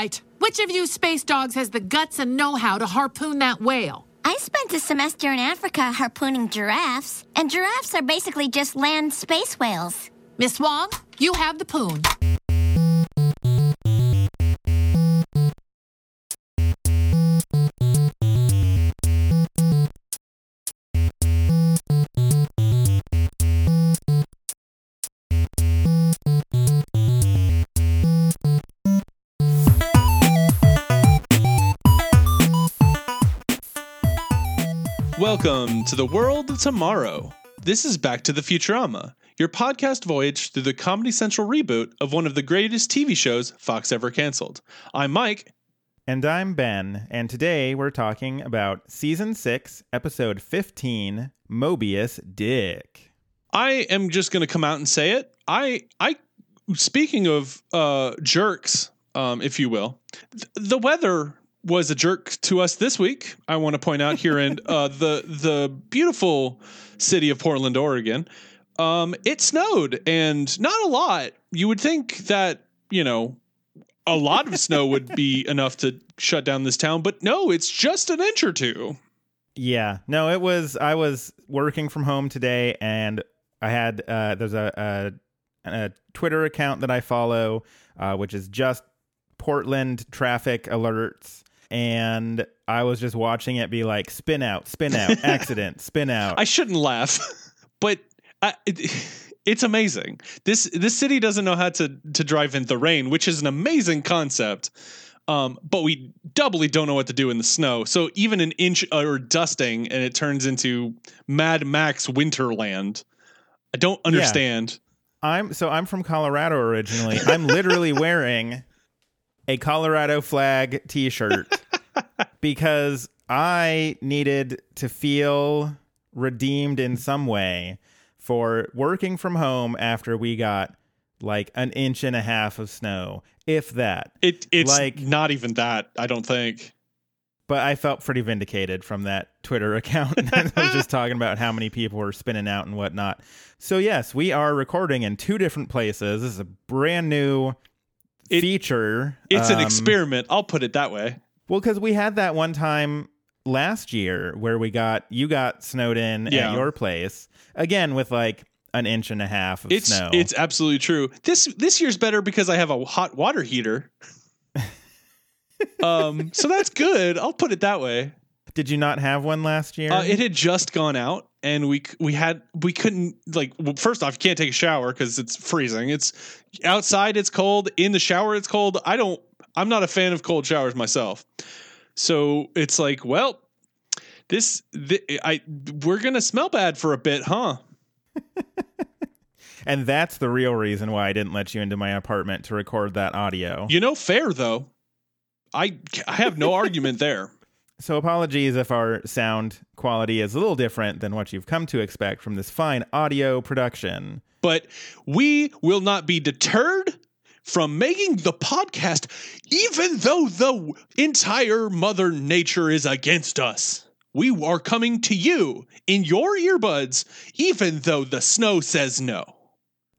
right. Which of you space dogs has the guts and know how to harpoon that whale? I spent a semester in Africa harpooning giraffes, and giraffes are basically just land space whales. Miss Wong, you have the poon. Welcome to the world of tomorrow. This is Back to the Futurama, your podcast voyage through the Comedy Central reboot of one of the greatest TV shows Fox ever canceled. I'm Mike. And I'm Ben, and today we're talking about Season 6, Episode 15 Mobius Dick. I am just going to come out and say it. I, I, speaking of uh, jerks, um, if you will, th- the weather was a jerk to us this week. I want to point out here in uh, the the beautiful city of Portland, Oregon. Um, it snowed and not a lot. You would think that you know a lot of snow would be enough to shut down this town, but no, it's just an inch or two. Yeah, no, it was. I was working from home today, and I had uh, there's a, a, a Twitter account that I follow, uh, which is just Portland traffic alerts and I was just watching it be like spin out, spin out, accident, spin out. I shouldn't laugh, but I, it, it's amazing. This this city doesn't know how to to drive in the rain, which is an amazing concept. Um, but we doubly don't know what to do in the snow. So even an inch or dusting, and it turns into Mad Max Winterland. I don't understand. Yeah. I'm so I'm from Colorado originally. I'm literally wearing a Colorado flag T-shirt because I needed to feel redeemed in some way for working from home after we got like an inch and a half of snow, if that. It it's like not even that. I don't think. But I felt pretty vindicated from that Twitter account. I was just talking about how many people were spinning out and whatnot. So yes, we are recording in two different places. This is a brand new it, feature. It's um, an experiment. I'll put it that way. Well, because we had that one time last year where we got you got snowed in yeah. at your place again with like an inch and a half of it's, snow. It's absolutely true. This this year's better because I have a hot water heater. um, so that's good. I'll put it that way. Did you not have one last year? Uh, it had just gone out, and we we had we couldn't like. Well, first off, you can't take a shower because it's freezing. It's outside. It's cold. In the shower, it's cold. I don't. I'm not a fan of cold showers myself. So it's like, well, this, I we're gonna smell bad for a bit, huh? and that's the real reason why I didn't let you into my apartment to record that audio. You know, fair though. I I have no argument there. So, apologies if our sound quality is a little different than what you've come to expect from this fine audio production. But we will not be deterred from making the podcast, even though the entire Mother Nature is against us. We are coming to you in your earbuds, even though the snow says no.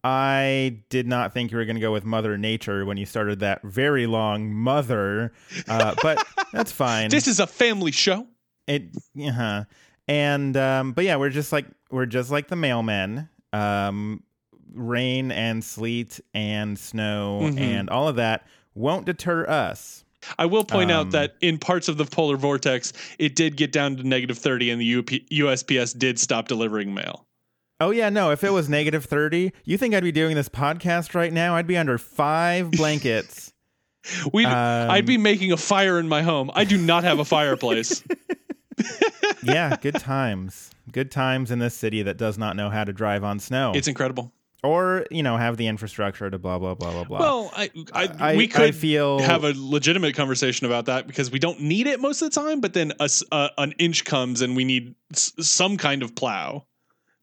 I did not think you were going to go with Mother Nature when you started that very long Mother, uh, but that's fine. This is a family show. It, uh huh. And um, but yeah, we're just like we're just like the mailmen. Um, rain and sleet and snow mm-hmm. and all of that won't deter us. I will point um, out that in parts of the polar vortex, it did get down to negative 30 and the UP- USPS did stop delivering mail. Oh yeah, no. If it was negative thirty, you think I'd be doing this podcast right now? I'd be under five blankets. we, um, I'd be making a fire in my home. I do not have a fireplace. yeah, good times. Good times in this city that does not know how to drive on snow. It's incredible. Or you know, have the infrastructure to blah blah blah blah blah. Well, I, I, I we could I feel have a legitimate conversation about that because we don't need it most of the time. But then a, uh, an inch comes and we need s- some kind of plow.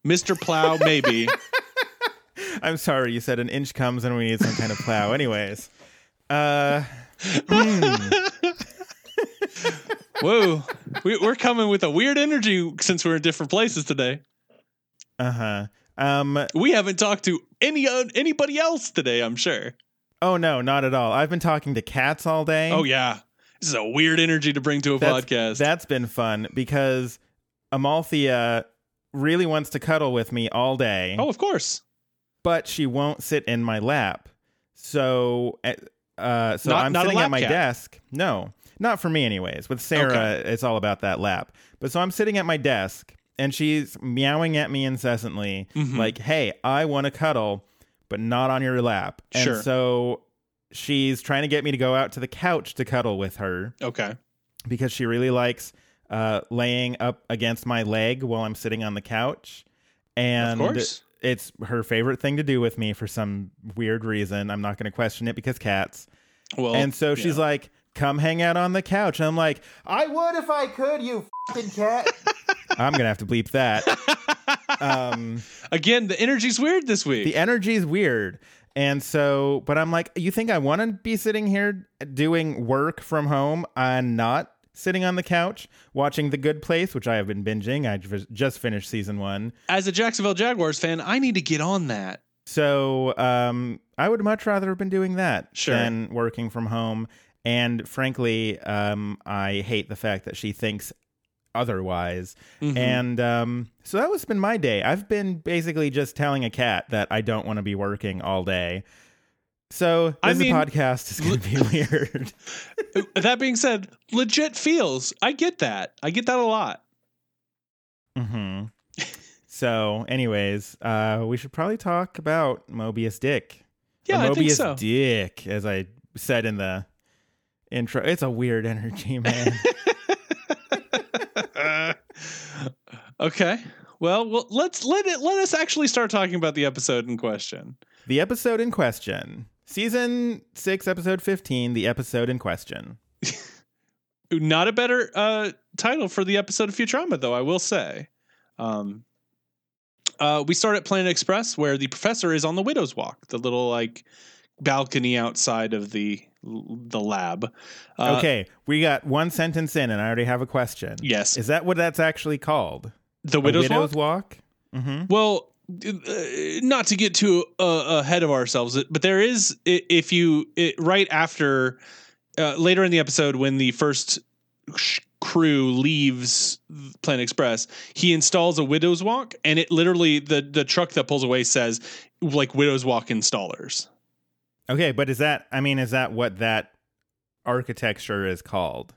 Mr. Plow, maybe. I'm sorry, you said an inch comes and we need some kind of plow. Anyways. Uh mm. Whoa. We, are coming with a weird energy since we're in different places today. Uh-huh. Um we haven't talked to any uh, anybody else today, I'm sure. Oh no, not at all. I've been talking to cats all day. Oh yeah, this is a weird energy to bring to a that's, podcast. That's been fun because Amalthea really wants to cuddle with me all day, oh, of course. but she won't sit in my lap. So, uh, uh, so Not- I'm not sitting at my cat. desk. No, not for me, anyways. With Sarah, it's all about that lap. But so I'm sitting at my desk, and she's meowing at me incessantly, Mm-hmm. like, "Hey, I want to cuddle, but not on your lap." And Sure. so she's trying to get me to go out to the couch to cuddle with her Okay. because she really likes uh, laying up against my leg while I'm sitting on the couch. And course. it's her favorite thing to do with me for some weird reason. I'm not going to question it because cats. Well, and so she's yeah. like, come hang out on the couch. And I'm like, I would if I could, you fucking cat. I'm going to have to bleep that. Um, again, the energy's weird this week. the energy's weird. And so, but I'm like, you think I want to be sitting here doing work from home and not sitting on the couch watching The Good Place, which I have been binging. I just finished season one. As a Jacksonville Jaguars fan, I need to get on that. So, um, I would much rather have been doing that Sure. than working from home. And frankly, um, I hate the fact that she thinks otherwise. Mm-hmm. And um, so that was been my day. I've been basically just telling a cat that I don't want to be working all day. So this I mean, podcast is going to be weird. that being said, legit feels. I get that. I get that a lot. hmm So, anyways, uh, we should probably talk about Mobius Dick. Yeah, Or I Mobius think so. Dick, as I said in the intro. It's a weird energy, man. Okay. Well, well, let's let it let us actually start talking about the episode in question. the episode in question, season six, episode fifteen. The episode in question. Not a better uh, title for the episode of Futurama, though. I will say. Um, uh, we start at Planet Express, where the professor is on the Widow's Walk, the little like balcony outside of the the lab. Uh, okay, we got one sentence in, and I already have a question. Yes, Is that what that's actually called? the Widow's, widow's Walk. walk? Mm-hmm. Well, not to get too uh, ahead of ourselves, but there is if you it, right after uh, later in the episode when the first sh- crew leaves Planet Express, he installs a Widow's Walk, and it literally the the truck that pulls away says like Widow's Walk installers. Okay, but is that? I mean, is that what that architecture is called?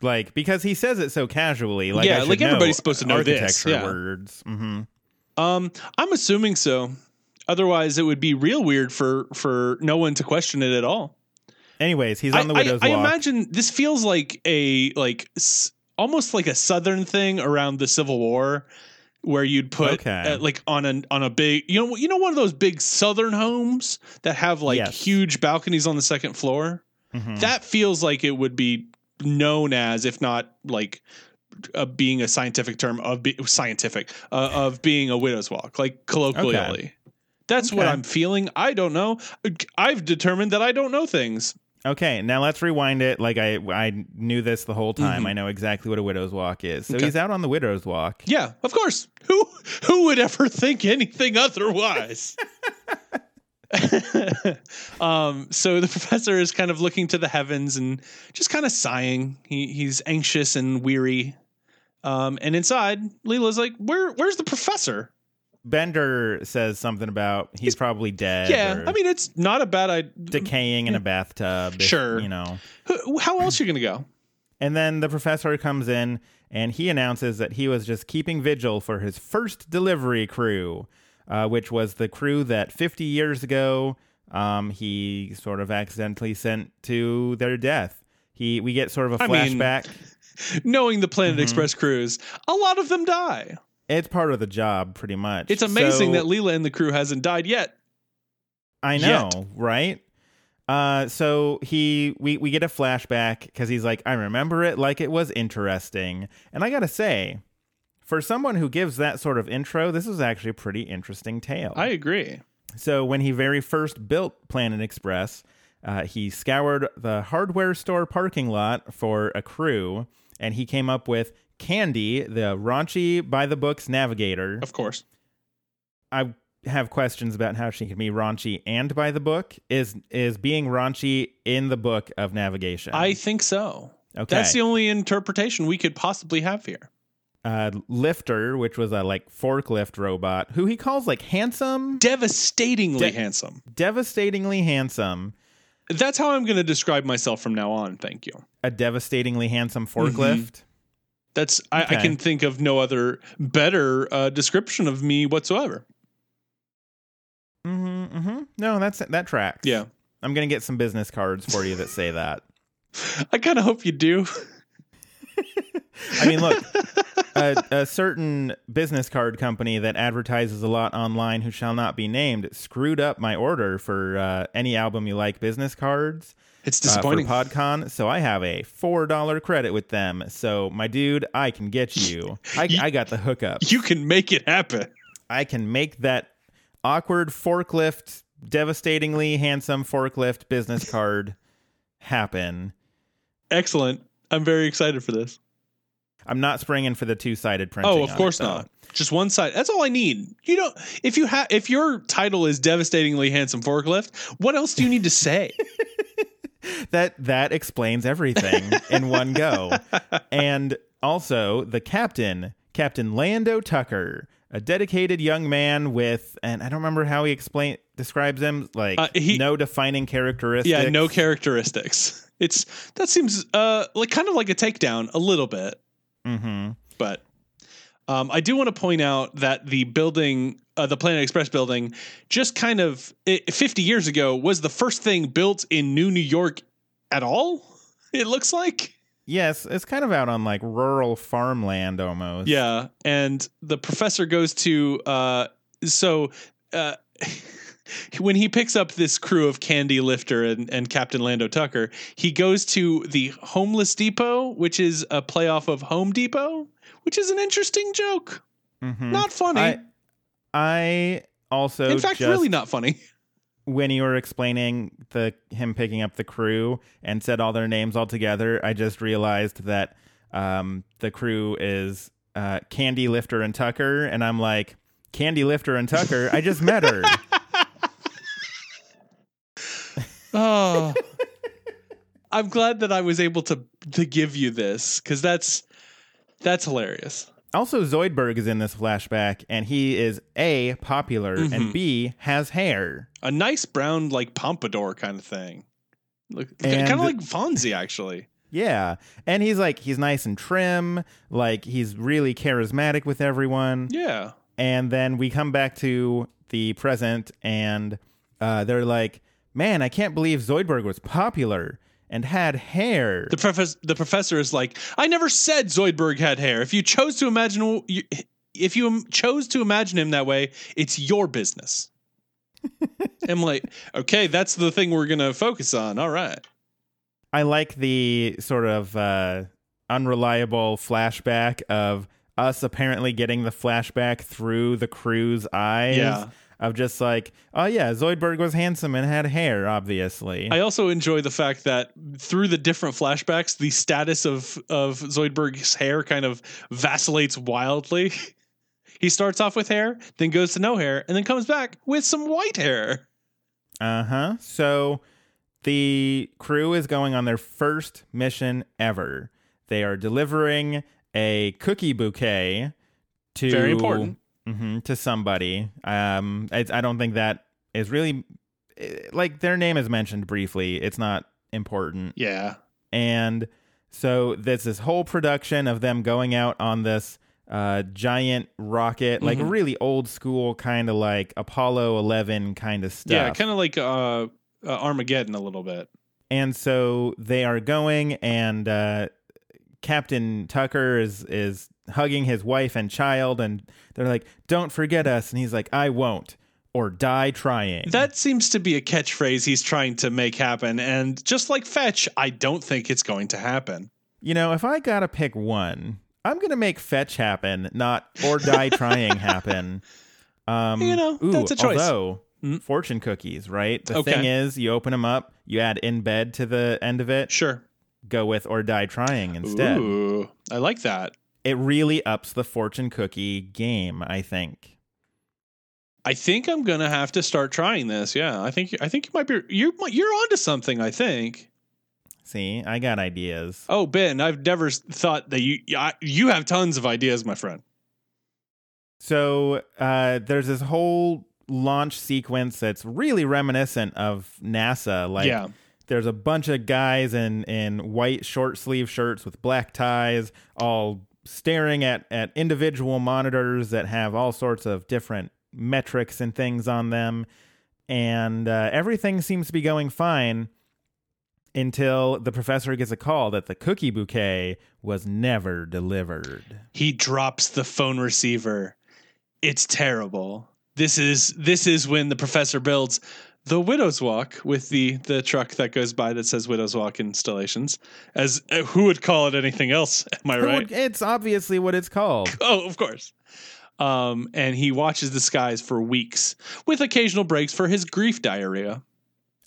Like, because he says it so casually. Like, Yeah, like know everybody's supposed to know this, architecture yeah. words. hmm Um, I'm assuming so. Otherwise, it would be real weird for for no one to question it at all. Anyways, he's on the I- widow's I walk. imagine this feels like a like s- almost like a southern thing around the Civil War, where you'd put Okay. uh, like on a on a big you know you know one of those big southern homes that have like Yes. huge balconies on the second floor. Mhm. That feels like it would be known as, if not like. Uh, being a scientific term of be- scientific uh, of being a widow's walk, like colloquially, that's what I'm feeling. I don't know. I've determined that I don't know things. Okay, now let's rewind it. Like I, I knew this the whole time. Mhm. I know exactly what a widow's walk is. So Okay. he's out on the widow's walk. Yeah, of course. Who who would ever think anything otherwise? um, so the professor is kind of looking to the heavens and just kind of sighing. He he's anxious and weary. Um, and inside, Leela's like, "Where where's the professor?" Bender says something about he's, probably dead. yeah, I mean it's not a bad idea. decaying in a bathtub. if- Sure. you know. How else are you gonna go? And then the professor comes in and he announces that he was just keeping vigil for his first delivery crew, uh, which was the crew that 50 years ago um, he sort of accidentally sent to their death. He we get sort of a I mean- flashback. Knowing the Planet Mm-hmm. Express crews, a lot of them die. it's part of the job, pretty much. It's amazing So- that Leela and the crew hasn't died yet. I know, right? Uh, so he we we get a flashback because he's like, I remember it like it was interesting, and I gotta say, for someone who gives that sort of intro, this was actually a pretty interesting tale. I agree. so when he very first built Planet Express, uh, he scoured the hardware store parking lot for a crew, and he came up with Candy, the raunchy by the books navigator. Of course. I have questions about how she can be raunchy and by the book. Is is being raunchy in the book of navigation? I think so. Okay. That's the only interpretation we could possibly have here. uh, Lifter, which was a like forklift robot, who he calls like handsome, Devastatingly De- handsome. devastatingly handsome, That's how I'm going to describe myself from now on. Thank you. a devastatingly handsome forklift. That's I, I can think of no other better uh, description of me whatsoever. Mm-hmm, mm-hmm. No, that's that tracks. Yeah, I'm gonna get some business cards for you that say that. I kind of hope you do. I mean, look, a, a certain business card company that advertises a lot online, who shall not be named, screwed up my order for uh, any album you like business cards. It's uh, for disappointing. PodCon, so I have a four dollar credit with them. So, my dude, I can get you. I, I got the hookup. you can make it happen. I can make that awkward forklift, devastatingly handsome forklift business card happen. Excellent. I'm very excited for this. I'm not springing for the two sided printing. Oh, of course it, not. Just one side. That's all I need. You don't. If you have, if your title is devastatingly handsome forklift, what else do you need to say? that that explains everything in one go. And also the captain, Captain Lando Tucker, a dedicated young man with and I don't remember how he explain describes him like Uh, he- no defining characteristics. yeah, no characteristics. It's that seems uh like kind of like a takedown a little bit, hmm but um, I do want to point out that the building, uh, the Planet Express building, just kind of it, 50 years ago was the first thing built in New New York at all. It looks like. Yes, it's kind of out on like rural farmland almost. Yeah, and the professor goes to uh so uh when he picks up this crew of Candy Lifter and, and Captain Lando Tucker, he goes to the Homeless Depot, which is a playoff of Home Depot, which is an interesting joke. Mhm. Not funny. I I also In fact, just, really not funny. when you were explaining the him picking up the crew and said all their names all together, I just realized that um, the crew is uh, Candy Lifter and Tucker, and I'm like, Candy Lifter and Tucker, I just met her. Oh. I'm glad that I was able to to give you this cuz that's that's hilarious. also, Zoidberg is in this flashback, and he is a popular Mm-hmm. and b has hair. A nice brown like pompadour kind of thing. Look, kind of like Fonzie actually. Yeah, and he's like he's nice and trim, like he's really charismatic with everyone. Yeah. and then we come back to the present and uh, they're like man i can't believe zoidberg was popular and had hair The professor, the professor is like, I never said Zoidberg had hair. If you chose to imagine, if you chose to imagine him that way, it's your business. I'm like, okay, that's the thing we're gonna focus on. All right. i like the sort of uh, unreliable flashback of us apparently getting the flashback through the crew's eyes Yeah. Of just like oh yeah zoidberg was handsome and had hair obviously I also enjoy the fact that through the different flashbacks, the status of of Zoidberg's hair kind of vacillates wildly. He starts off with hair, then goes to no hair, and then comes back with some white hair. Uh huh. So the crew is going on their first mission ever. They are delivering a cookie bouquet to Very important. Mhm, to somebody. Um, it's, I don't think that is really eh, like their name is mentioned briefly. It's not important, Yeah. and so there's this whole production of them going out on this uh, giant rocket, like Mhm. really old school, kind of like Apollo 11 kind of stuff. Yeah, kind of like uh, uh, Armageddon a little bit. and so they are going and uh, captain tucker is is hugging his wife and child and they're like don't forget us and he's like i won't or die trying That seems to be a catchphrase he's trying to make happen. And just like Fetch, I don't think it's going to happen. you know if i gotta pick one i'm gonna make fetch happen not or die trying happen um You know, ooh, that's a choice. although Mm. fortune cookies right the Okay. thing is you open them up you add in bed to the end of it Sure. Go with or die trying instead Ooh, I like that. it really ups the fortune cookie game, I think. I think I'm gonna have to start trying this. Yeah, I think I think you might be you're you're onto something. I think. See, I got ideas. Oh, Ben, I've never thought that you I- you have tons of ideas, my friend. So uh, there's this whole launch sequence that's really reminiscent of NASA. Like, Yeah. There's a bunch of guys in in white short sleeve shirts with black ties, all staring at at individual monitors that have all sorts of different metrics and things on them, and uh, everything seems to be going fine. Until the professor gets a call that the cookie bouquet was never delivered. He drops the phone receiver. It's terrible. This is this is when the professor builds the Widow's Walk with the the truck that goes by that says Widow's Walk installations. As uh, who would call it anything else? Am I right? It's obviously what it's called. Oh, of course. Um, and he watches the skies for weeks, with occasional breaks for his grief diarrhea.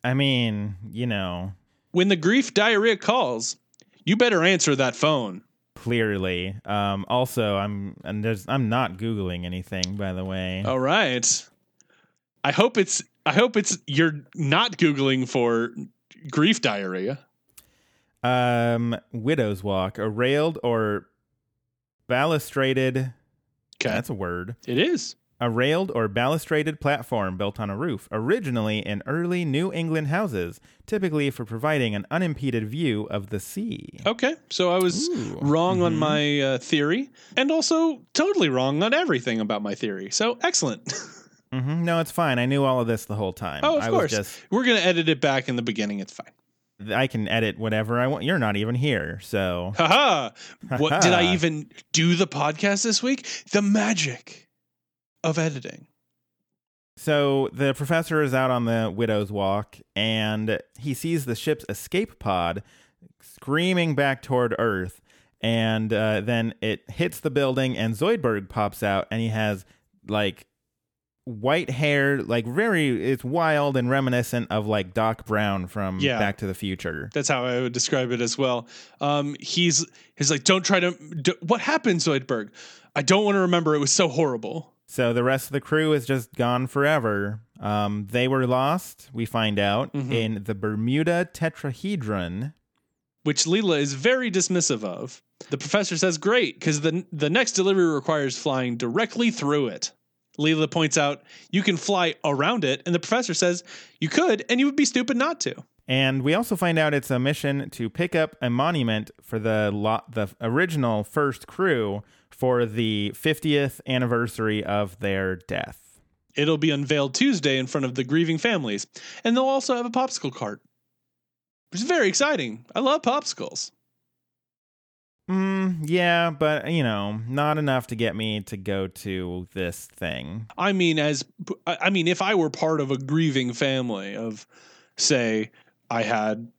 I mean, you know, When the grief diarrhea calls, you better answer that phone. clearly. Um, also, I'm and there's I'm not googling anything, by the way. All right. I hope it's I hope it's you're not googling for grief diarrhea. Um, Widow's Walk, a railed or balustraded. Okay. That's a word. It is. A railed or balustraded platform built on a roof, originally in early New England houses, typically for providing an unimpeded view of the sea. Okay. So I was Ooh. wrong on Mhm. my uh, theory and also totally wrong on everything about my theory. So excellent. hmm No, it's fine. I knew all of this the whole time. oh, of I course. was just We're going to edit it back in the beginning. It's fine. I can edit whatever I want. You're not even here, so Haha. What did I even do the podcast this week? The magic of editing. So the professor is out on the widow's walk and he sees the ship's escape pod screaming back toward Earth. And uh, then it hits the building and Zoidberg pops out and he has like white hair, like very, it's wild and reminiscent of like Doc Brown from Yeah. Back to the Future. That's how I would describe it as well. Um, he's he's like, don't try to. Do, what happened, Zoidberg? I don't want to remember. It was so horrible. So the rest of the crew is just gone forever. Um, they were lost, we find out, Mhm. in the Bermuda Tetrahedron. which Leela is very dismissive of. The professor says, "Great, because the the next delivery requires flying directly through it." Leela points out, "You can fly around it," and the professor says, "You could, and you would be stupid not to." And we also find out it's a mission to pick up a monument for the lo- the original first crew for the 50th anniversary of their death. It'll be unveiled Tuesday in front of the grieving families, and they'll also have a popsicle cart, which is very exciting. I love popsicles. Mm, yeah, but you know, not enough to get me to go to this thing. I mean, as I mean, if I were part of a grieving family of, say, I had,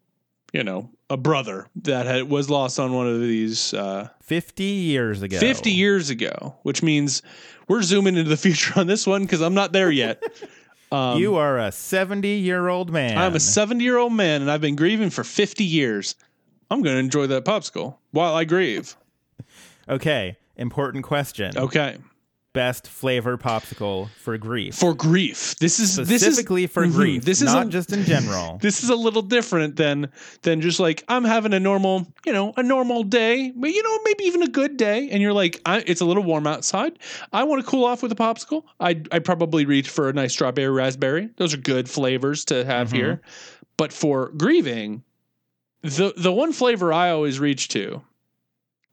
you know, a brother that had was lost on one of these uh, 50 years ago. 50 years ago, which means we're zooming into the future on this one because I'm not there yet. Um, you are a 70 year old man. I'm a 70 year old man and I've been grieving for 50 years. I'm going to enjoy that popsicle while I grieve. Okay, important question. Okay. Best flavor popsicle for grief. For grief. This is this is Specifically for Mhm. grief. This is not a- just in general. This is a little different than than just like I'm having a normal, you know, a normal day, but you know, maybe even a good day, and you're like, I, it's a little warm outside. I want to cool off with a popsicle. I I probably reach for a nice strawberry raspberry. Those are good flavors to have Mhm. here. But for grieving, the the one flavor I always reach to,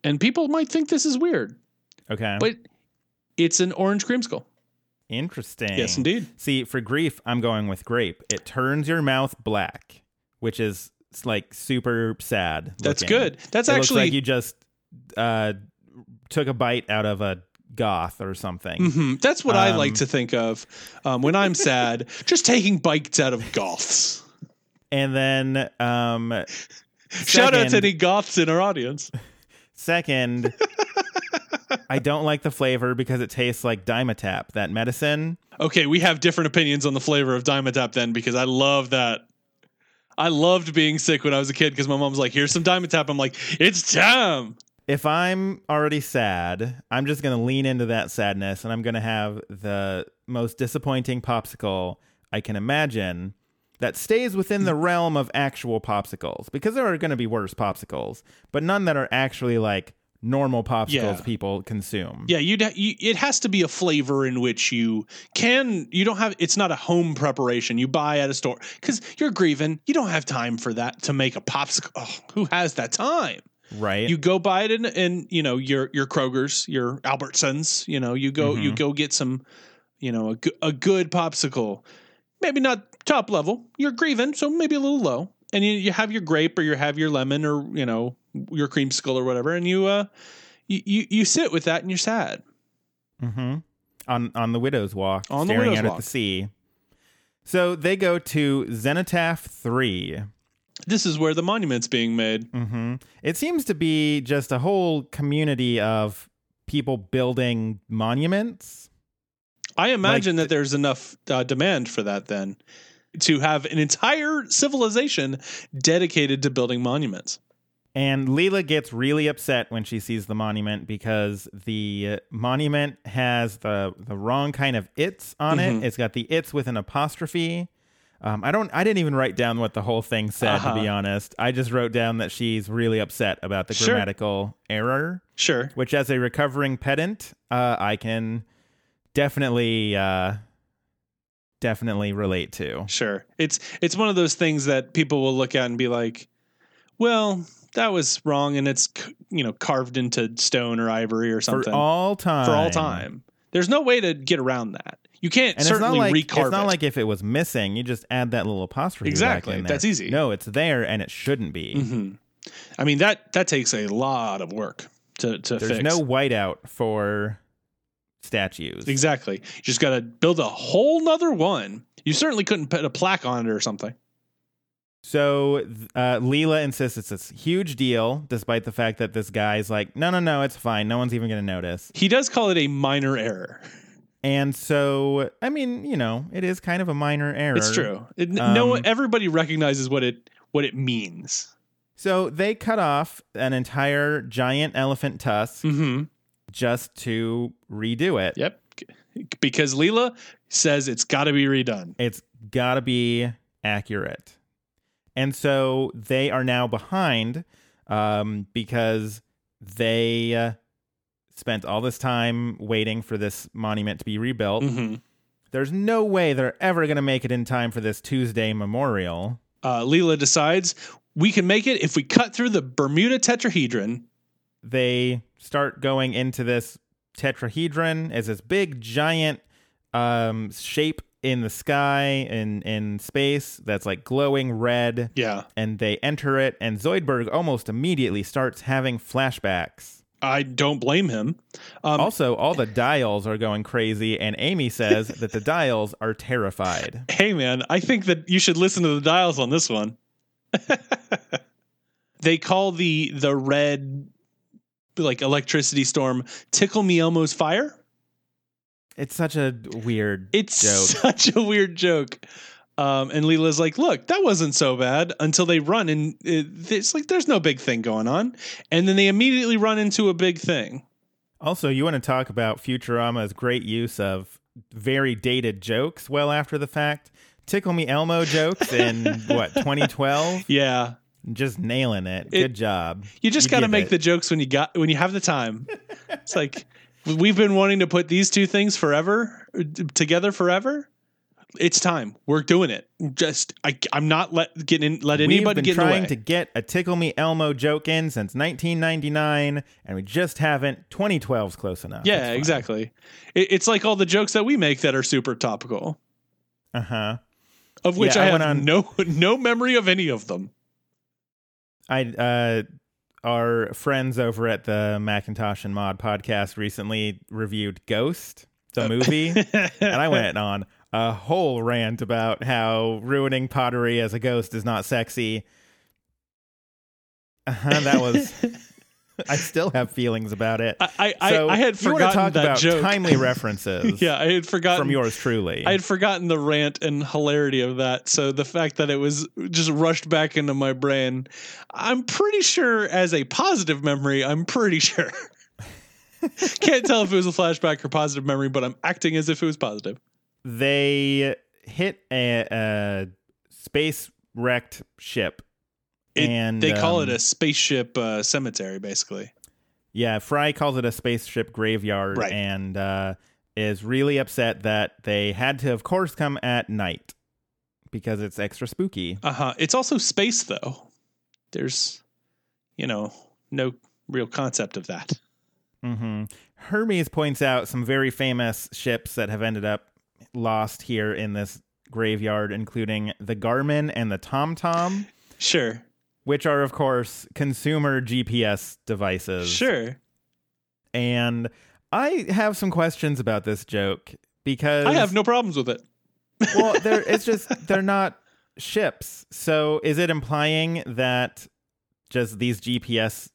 and people might think this is weird, Okay. but it's an orange creamsicle. Interesting. Yes, indeed. See, for grief, I'm going with grape. It turns your mouth black, which is like super sad. That's good. That's it actually looks like you just uh, took a bite out of a goth or something. Mhm. That's what I Um, like to think of um, when I'm sad. just taking bites out of goths. And then, um, Shout out to any goths in our audience. Second, I don't like the flavor because it tastes like Dimetapp, that medicine. Okay, we have different opinions on the flavor of Dimetapp then because I love that. I loved being sick when I was a kid because my mom was like, "Here's some Dimetapp." I'm like, "It's time." if I'm already sad, I'm just going to lean into that sadness and I'm going to have the most disappointing popsicle I can imagine that stays within the realm of actual popsicles because there are going to be worse popsicles, but none that are actually like normal popsicles Yeah. people consume. Yeah, you'd ha- you, it has to be a flavor in which you can you don't have it's not a home preparation you buy at a store because you're grieving you don't have time for that to make a popsicle. Oh, who has that time? Right? You go buy it in, you know your your Kroger's, your Albertsons. You know you go you Mhm. go get some, you know a, a good popsicle, maybe not top level. You're grieving, so maybe a little low, and you, you have your grape or you have your lemon or you know your creamsicle or whatever, and you uh you you, you sit with that and you're sad. Mm-hmm. On on the widow's walk, On the staring widow's out at the sea. So they go to Cenotaph three. This is where the monument's being made. Mm-hmm. It seems to be just a whole community of people building monuments. I imagine Like- that there's enough uh, demand for that then to have an entire civilization dedicated to building monuments. And Leela gets really upset when she sees the monument because the monument has the the wrong kind of its on Mhm. it. It's got the its with an apostrophe. Um, I don't. I didn't even write down what the whole thing said. To be Uh-huh. honest, I just wrote down that she's really upset about the Sure. grammatical error. Sure. Which, as a recovering pedant, uh, I can definitely, uh, definitely relate to. Sure. It's it's one of those things that people will look at and be like, "Well, that was wrong and it's you know carved into stone or ivory or something For all time. For all time. There's no way to get around that. You can't And it's not certainly like recarve it's not it. like if it was missing, you just add that little apostrophe. back Exactly. That's easy. No, it's there and it shouldn't be. Mhm. I mean that that takes a lot of work to to There's fix. no whiteout for statues. Exactly. You just got to build a whole nother one. You certainly couldn't put a plaque on it or something. So uh, Leela insists it's this huge deal, despite the fact that this guy's like, no, no, no, it's fine. No one's even going to notice. He does call it a minor error. And so, I mean, you know, it is kind of a minor error. It's true. It, no, Um, everybody recognizes what it what it means. So they cut off an entire giant elephant tusk Mm-hmm. Just to redo it. Yep. Because Leela says it's got to be redone. It's got to be accurate. And so they are now behind um, because they uh, spent all this time waiting for this monument to be rebuilt. Mm-hmm. There's no way they're ever going to make it in time for this Tuesday memorial. Uh, Leela decides we can make it if we cut through the Bermuda tetrahedron. They start going into this tetrahedron as this big giant um, shape in the sky and in space that's like glowing red. Yeah. and they enter it, and Zoidberg almost immediately starts having flashbacks. I don't blame him. Um, Also, all the dials are going crazy, and Amy says that the dials are terrified. hey man, I think that you should listen to the dials on this one. they call the the red like electricity storm tickle me elmo's fire. It's such a weird It's joke. such a weird joke. Um, and Leela's like, look, that wasn't so bad until they run and it, it's like there's no big thing going on, and then they immediately run into a big thing. Also, you want to talk about Futurama's great use of very dated jokes well after the fact? Tickle Me Elmo jokes in what 2012? Yeah, Just nailing it. It- Good job. you just got to make it. the jokes when you got when you have the time. it's like we've been wanting to put these two things forever together forever. It's time. We're doing it. Just I, I'm not let getting in, let We've anybody been get in the trying way. to get a Tickle Me Elmo joke in since 1999, and we just haven't. 2012's close enough. yeah, exactly. It, it's like all the jokes that we make that are super topical, Uh huh. of which Yeah, I, I have on- no no memory of any of them. I uh, our friends over at the Macintosh and Mod podcast recently reviewed Ghost, the movie, and I went on a whole rant about how ruining pottery as a ghost is not sexy. Uh-huh, that was I still have feelings about it. I I, so I had you wanna talk that about joke. timely references yeah, I had forgotten from yours truly. I had forgotten the rant and hilarity of that. So the fact that it was just rushed back into my brain, I'm pretty sure as a positive memory, I'm pretty sure. Can't tell if it was a flashback or positive memory, but I'm acting as if it was positive. they hit a, a space wrecked ship. It- and they call um, it a spaceship uh, cemetery, basically. Yeah, Fry calls it a spaceship graveyard Right. and uh, is really upset that they had to, of course, come at night because it's extra spooky. Uh huh. It's also space, though. There's, you know, no real concept of that. hmm Hermes points out some very famous ships that have ended up lost here in this graveyard, including the Garmin and the Tom Tom. Sure, which are, of course, consumer GPS devices. sure. And I have some questions about this joke because I have no problems with it. well, they're it's just they're not ships. So is it implying that just these GPS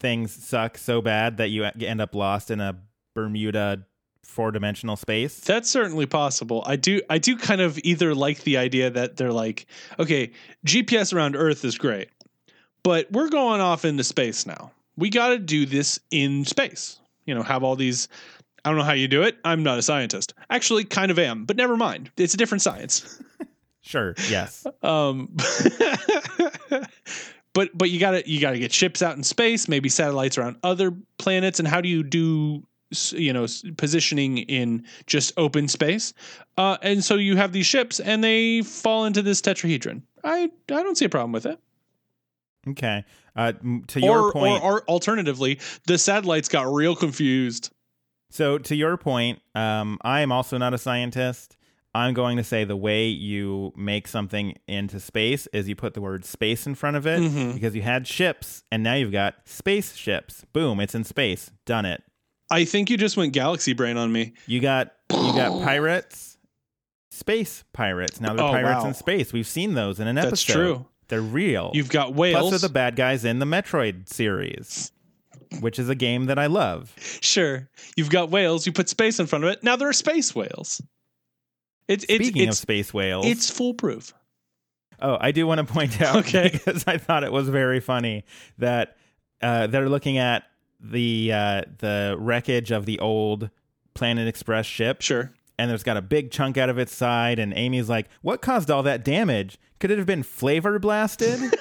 things suck so bad that you end up lost in a Bermuda four-dimensional space? That's certainly possible. I do I do kind of either like the idea that they're like, okay, GPS around Earth is great, but we're going off into space now. We got to do this in space. You know, have all these I don't know how you do it. I'm not a scientist. Actually, kind of am, but never mind. It's a different science. Sure. Yes. Um, but but you gotta you gotta get ships out in space, maybe satellites around other planets, and how do you do you know positioning in just open space? Uh, and so you have these ships, and they fall into this tetrahedron. I I don't see a problem with it. Okay. Uh, to your point, or or alternatively, the satellites got real confused. So to your point, um, I am also not a scientist. I'm going to say the way you make something into space is you put the word space in front of it Mhm. because you had ships and now you've got spaceships. Boom, it's in space. Done it. I think you just went galaxy brain on me. You got you got pirates, space pirates. Now they're Oh, pirates wow. in space. We've seen those in an episode. That's true. They're real. You've got Plus whales. they're the bad guys in the Metroid series, which is a game that I love. Sure. You've got whales. You put space in front of it. Now there are space whales. It's it's Speaking of it's space whales, it's foolproof. Oh, I do want to point out Okay. because I thought it was very funny that uh, they're looking at the uh, the wreckage of the old Planet Express ship, Sure. and there's got a big chunk out of its side, and Amy's like, "What caused all that damage? Could it have been flavor blasted?"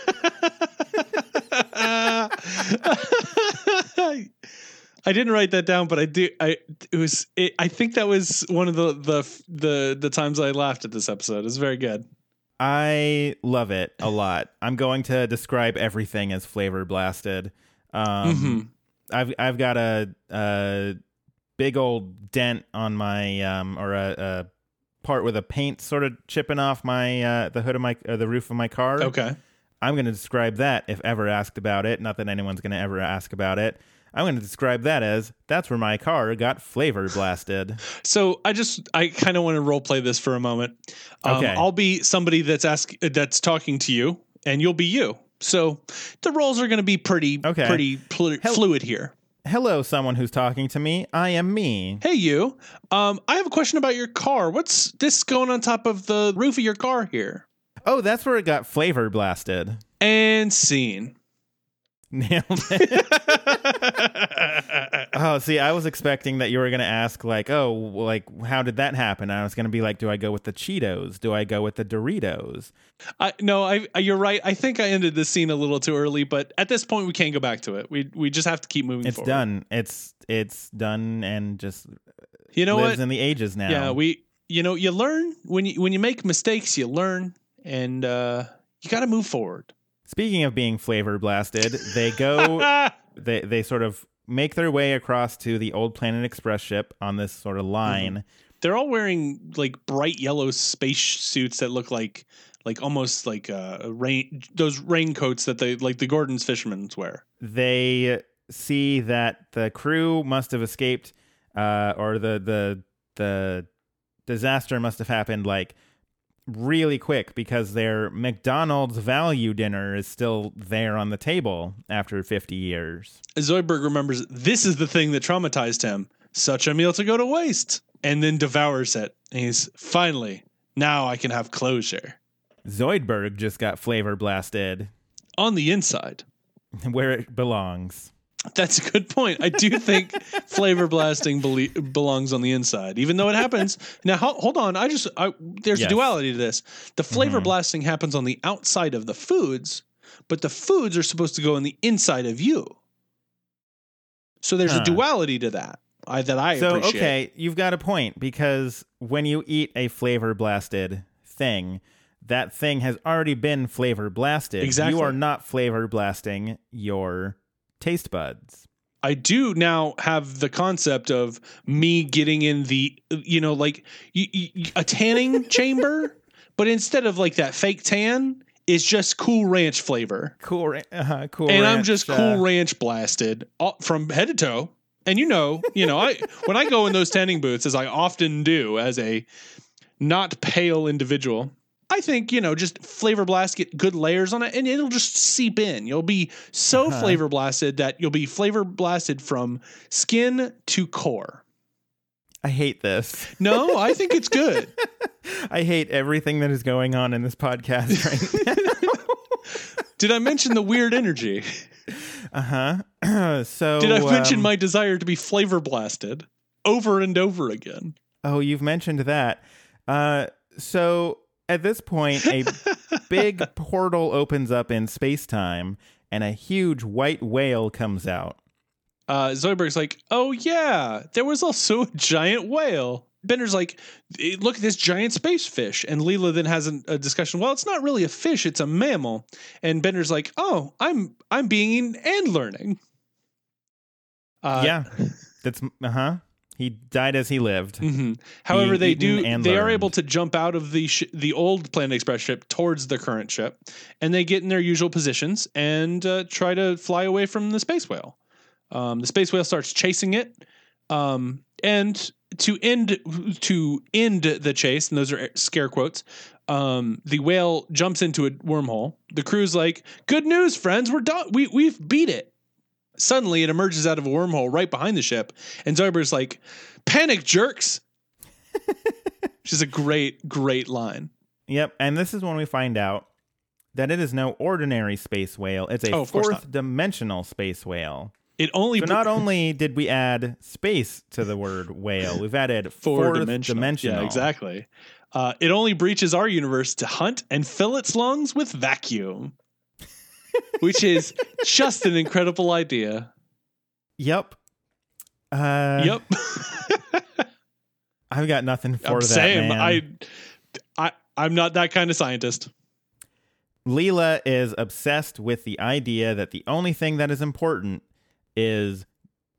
I didn't write that down, but I do. I it was. It, I think that was one of the the the the times I laughed at this episode. It's very good. I love it a lot. I'm going to describe everything as flavor blasted. Um, Mhm. I've I've got a, a big old dent on my um or a, a part with a paint sort of chipping off my uh, the hood of my or the roof of my car. Okay. I'm going to describe that if ever asked about it. Not that anyone's going to ever ask about it. I'm going to describe that as that's where my car got flavor blasted. So I just I kind of want to role play this for a moment. Um, Okay. I'll be somebody that's ask that's talking to you, and you'll be you. So the roles are going to be pretty Okay. pretty pl- Hell- fluid here. Hello, someone who's talking to me. I am me. Hey, you. Um, I have a question about your car. What's this going on top of the roof of your car here? Oh, that's where it got flavor blasted. And scene. Nailed it. oh, see, I was expecting that you were going to ask, like, oh, like, how did that happen? I was going to be like, do I go with the Cheetos? Do I go with the Doritos? I no, I, I you're right. I think I ended the scene a little too early, but at this point we can't go back to it. We we just have to keep moving It's forward. done. It's it's done and just You know lives what? in the ages now. Yeah, we you know, you learn when you when you make mistakes, you learn and uh you got to move forward. Speaking of being flavor blasted, they go they they sort of make their way across to the old Planet Express ship on this sort of line. They're all wearing like bright yellow space suits that look like like almost like uh rain those raincoats that they like the Gorton's fishermen wear. They see that the crew must have escaped uh or the the the disaster must have happened like really quick because their McDonald's value dinner is still there on the table after 50 years. Zoidberg remembers this is the thing that traumatized him. Such a meal to go to waste. And then devours it. And he's finally, now I can have closure. Zoidberg just got flavor blasted On the inside. where it belongs. That's a good point. I do think flavor blasting belie- belongs on the inside, even though it happens. Now, ho- hold on. I just I, there's Yes. a duality to this. The flavor mm-hmm. blasting happens on the outside of the foods, but the foods are supposed to go in the inside of you. So there's Huh. a duality to that. I that I So, appreciate. okay, you've got a point because when you eat a flavor blasted thing, that thing has already been flavor blasted. Exactly. You are not flavor blasting your taste buds. I do now have the concept of me getting in the, you know, like y y a tanning chamber, but instead of like that fake tan, it's just Cool Ranch flavor. Cool, ra- uh, cool. and I'm Ranch, just uh, Cool Ranch blasted all, from head to toe. And you know, you know, I when I go in those tanning booths, as I often do as a not pale individual, I think you know, just flavor blast, get good layers on it, and it'll just seep in. You'll be so Uh-huh. flavor blasted that you'll be flavor blasted from skin to core. I hate this. No, I think it's good. I hate everything that is going on in this podcast right now. Did I mention the weird energy? uh huh. so Did I mention um, my desire to be flavor blasted over and over again? Oh, you've mentioned that. Uh, so at this point, a big portal opens up in space time, and a huge white whale comes out. uh, Zoidberg's like, oh yeah, there was also a giant whale. Bender's like, "Eh, look at this giant space fish. And Leela then has an, a discussion. Well, it's not really a fish; it's a mammal. And Bender's like, oh, I'm I'm being and learning. Uh, yeah, that's uh huh. He died as he lived. mhm. However, they do and they are able to jump out of the sh- the old Planet Express ship towards the current ship, and they get in their usual positions and uh, try to fly away from the space whale. Um, the space whale starts chasing it, um, and to end to end the chase, and those are scare quotes. Um, the whale jumps into a wormhole. The crew's like, "Good news, friends! We're done. We we've beat it." Suddenly, it emerges out of a wormhole right behind the ship, and Zoidberg's like, "Panic, jerks!" Which is a great, great line. Yep, and this is when we find out that it is no ordinary space whale. It's a Oh, of course not. fourth dimensional space whale. It only So not only did we add space to the word whale, we've added four dimensional. dimensional. Yeah, exactly. Uh, it only breaches our universe to hunt and fill its lungs with vacuum, which is just an incredible idea. Yep. Uh, yep, I've got nothing for that. same. man. I, I, I'm not that kind of scientist. Leela is obsessed with the idea that the only thing that is important is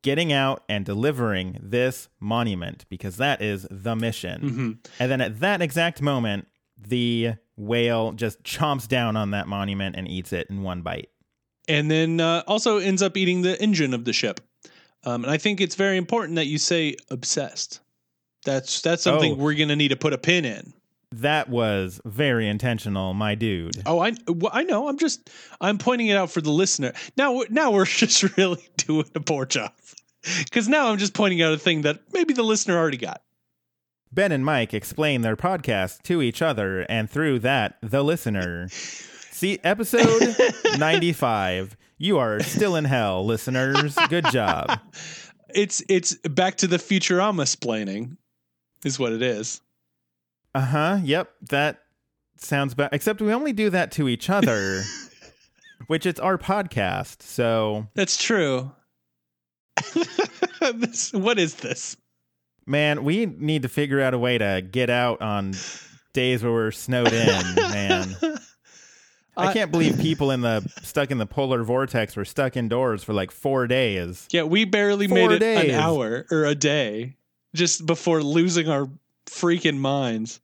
getting out and delivering this monument because that is the mission. hmm And then at that exact moment, the whale just chomps down on that monument and eats it in one bite. and then uh, also ends up eating the engine of the ship. Um, and I think it's very important that you say obsessed. That's that's something Oh. we're gonna need to put a pin in. That was very intentional, my dude. Oh, I well, I know. I'm just I'm pointing it out for the listener. Now now we're just really doing a poor job because now I'm just pointing out a thing that maybe the listener already got. Ben and Mike explain their podcast to each other and through that, the listener. See, episode 95. You are still in hell, listeners. Good job. It's it's back to the Futurama splaining, is what it is. Uh huh. Yep. That sounds bad. Except we only do that to each other, which it's our podcast. So, That's true. this, what is this? Man, we need to figure out a way to get out on days where we're snowed in, man. I can't believe people in the stuck in the polar vortex were stuck indoors for like four days. Yeah, we barely Four made it days. an hour or a day just before losing our freaking minds.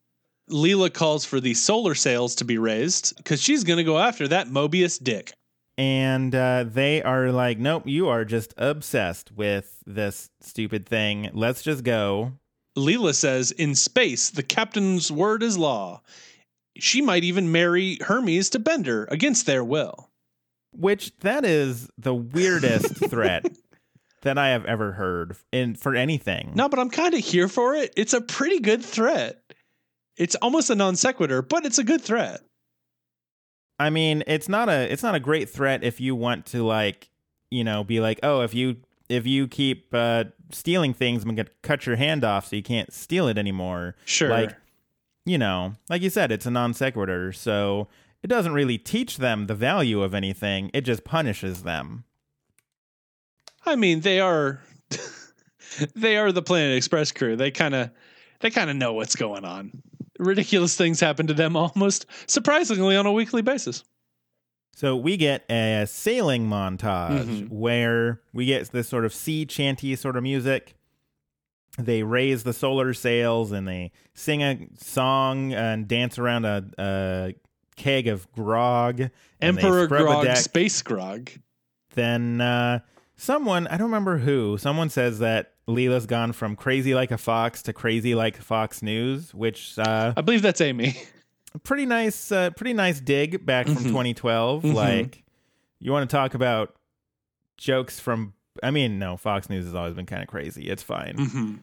Leela calls for the solar sails to be raised because she's going to go after that Mobius dick. And uh, they are like, nope, you are just obsessed with this stupid thing. Let's just go. Leela says, In space, the captain's word is law. she might even marry Hermes to Bender against their will. Which that is the weirdest threat that I have ever heard in for anything. No, but I'm kind of here for it. It's a pretty good threat. It's almost a non sequitur, but it's a good threat. I mean, it's not a it's not a great threat if you want to like, you know, be like, "Oh, if you if you keep uh stealing things, I'm going to cut your hand off so you can't steal it anymore." Sure. Like, you know, like you said, it's a non sequitur, so it doesn't really teach them the value of anything. It just punishes them. I mean, they are they are the Planet Express crew. They kind of they kind of know what's going on. Ridiculous things happen to them almost surprisingly on a weekly basis. So we get a sailing montage Mhm. where we get this sort of sea chanty sort of music. They raise the solar sails and they sing a song and dance around a, a keg of grog. Emperor Grog. Space Grog. Then uh, someone, I don't remember who, someone says that Leela's gone from crazy like a fox to crazy like Fox News, which uh, I believe that's Amy. pretty nice, uh, pretty nice dig back from Mhm. 2012. Mhm. Like, you want to talk about jokes from? I mean, no, Fox News has always been kind of crazy. It's fine. hmm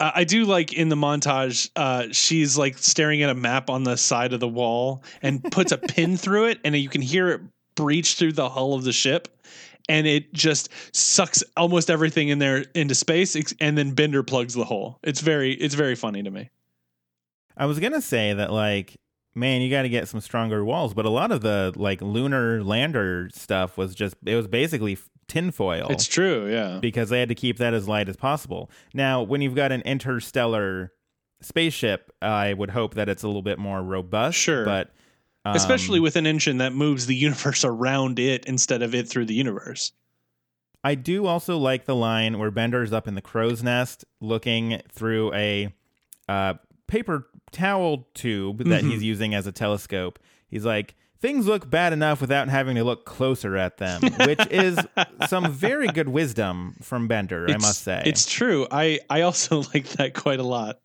Uh, I do like in the montage, uh, she's like staring at a map on the side of the wall and puts a pin through it, and you can hear it breach through the hull of the ship, and it just sucks almost everything in there into space, and then Bender plugs the hole. It's very, it's very funny to me. I was gonna say that, like, man, you got to get some stronger walls, but a lot of the like lunar lander stuff was just it was basically tinfoil. It's true, yeah. because they had to keep that as light as possible. Now, when you've got an interstellar spaceship, I would hope that it's a little bit more robust. Sure. but um, Especially with an engine that moves the universe around it instead of it through the universe. I do also like the line where Bender's up in the crow's nest looking through a uh, paper towel tube that Mhm. he's using as a telescope. He's like, things look bad enough without having to look closer at them, which is some very good wisdom from Bender, I must say. It's true. I I also like that quite a lot.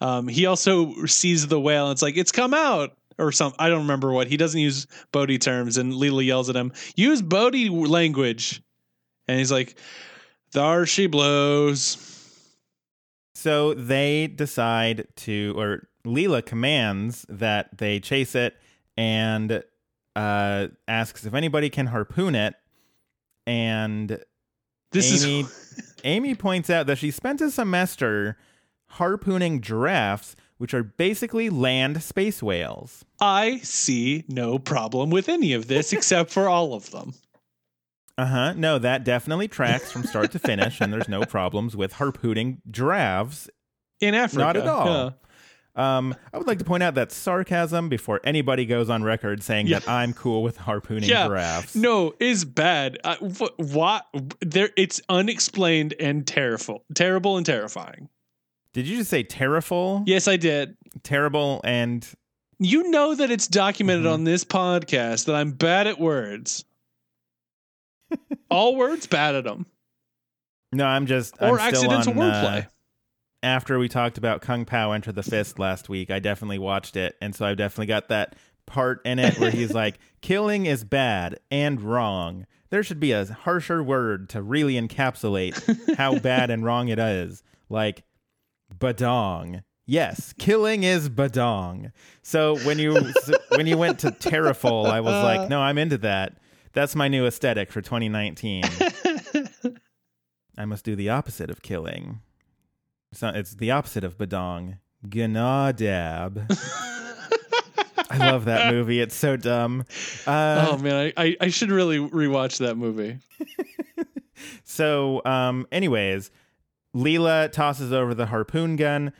Um, he also sees the whale. And it's like it's come out or something. I don't remember what. He doesn't use Bodhi terms, and Leela yells at him, "Use Bodhi language." And he's like, "There she blows." So they decide to, or Leela commands that they chase it and uh, asks if anybody can harpoon it. And This Amy, is Amy points out that she spent a semester harpooning giraffes, which are basically land space whales. I see no problem with any of this except for all of them. Uh huh. No, that definitely tracks from start to finish, and there's no problems with harpooning giraffes In Africa, Not at all. yeah. Um, I would like to point out that sarcasm before anybody goes on record saying that I'm cool with harpooning Yeah. giraffes. No, is bad. Uh, wh- what? There, it's unexplained and terrible, terrible and terrifying. Did you just say terrible? Yes, I did. Terrible and You know that it's documented Mhm. on this podcast that I'm bad at words. All words, bad at them, no, I'm just or I'm still accidental on, wordplay. uh, after we talked about Kung Pow Enter the Fist last week, I definitely watched it, and so I've definitely got that part in it where he's like, "Killing is bad and wrong." There should be a harsher word to really encapsulate how bad and wrong it is, like badong. Yes, killing is badong. So when you when you went to Terraful, I was like, no, I'm into that. That's my new aesthetic for 2019. I must do the opposite of killing. So it's the opposite of badong. Gnadab. I love that movie. It's so dumb. Uh, oh man, I, I I should really rewatch that movie. So, um, anyways, Leela tosses over the harpoon gun.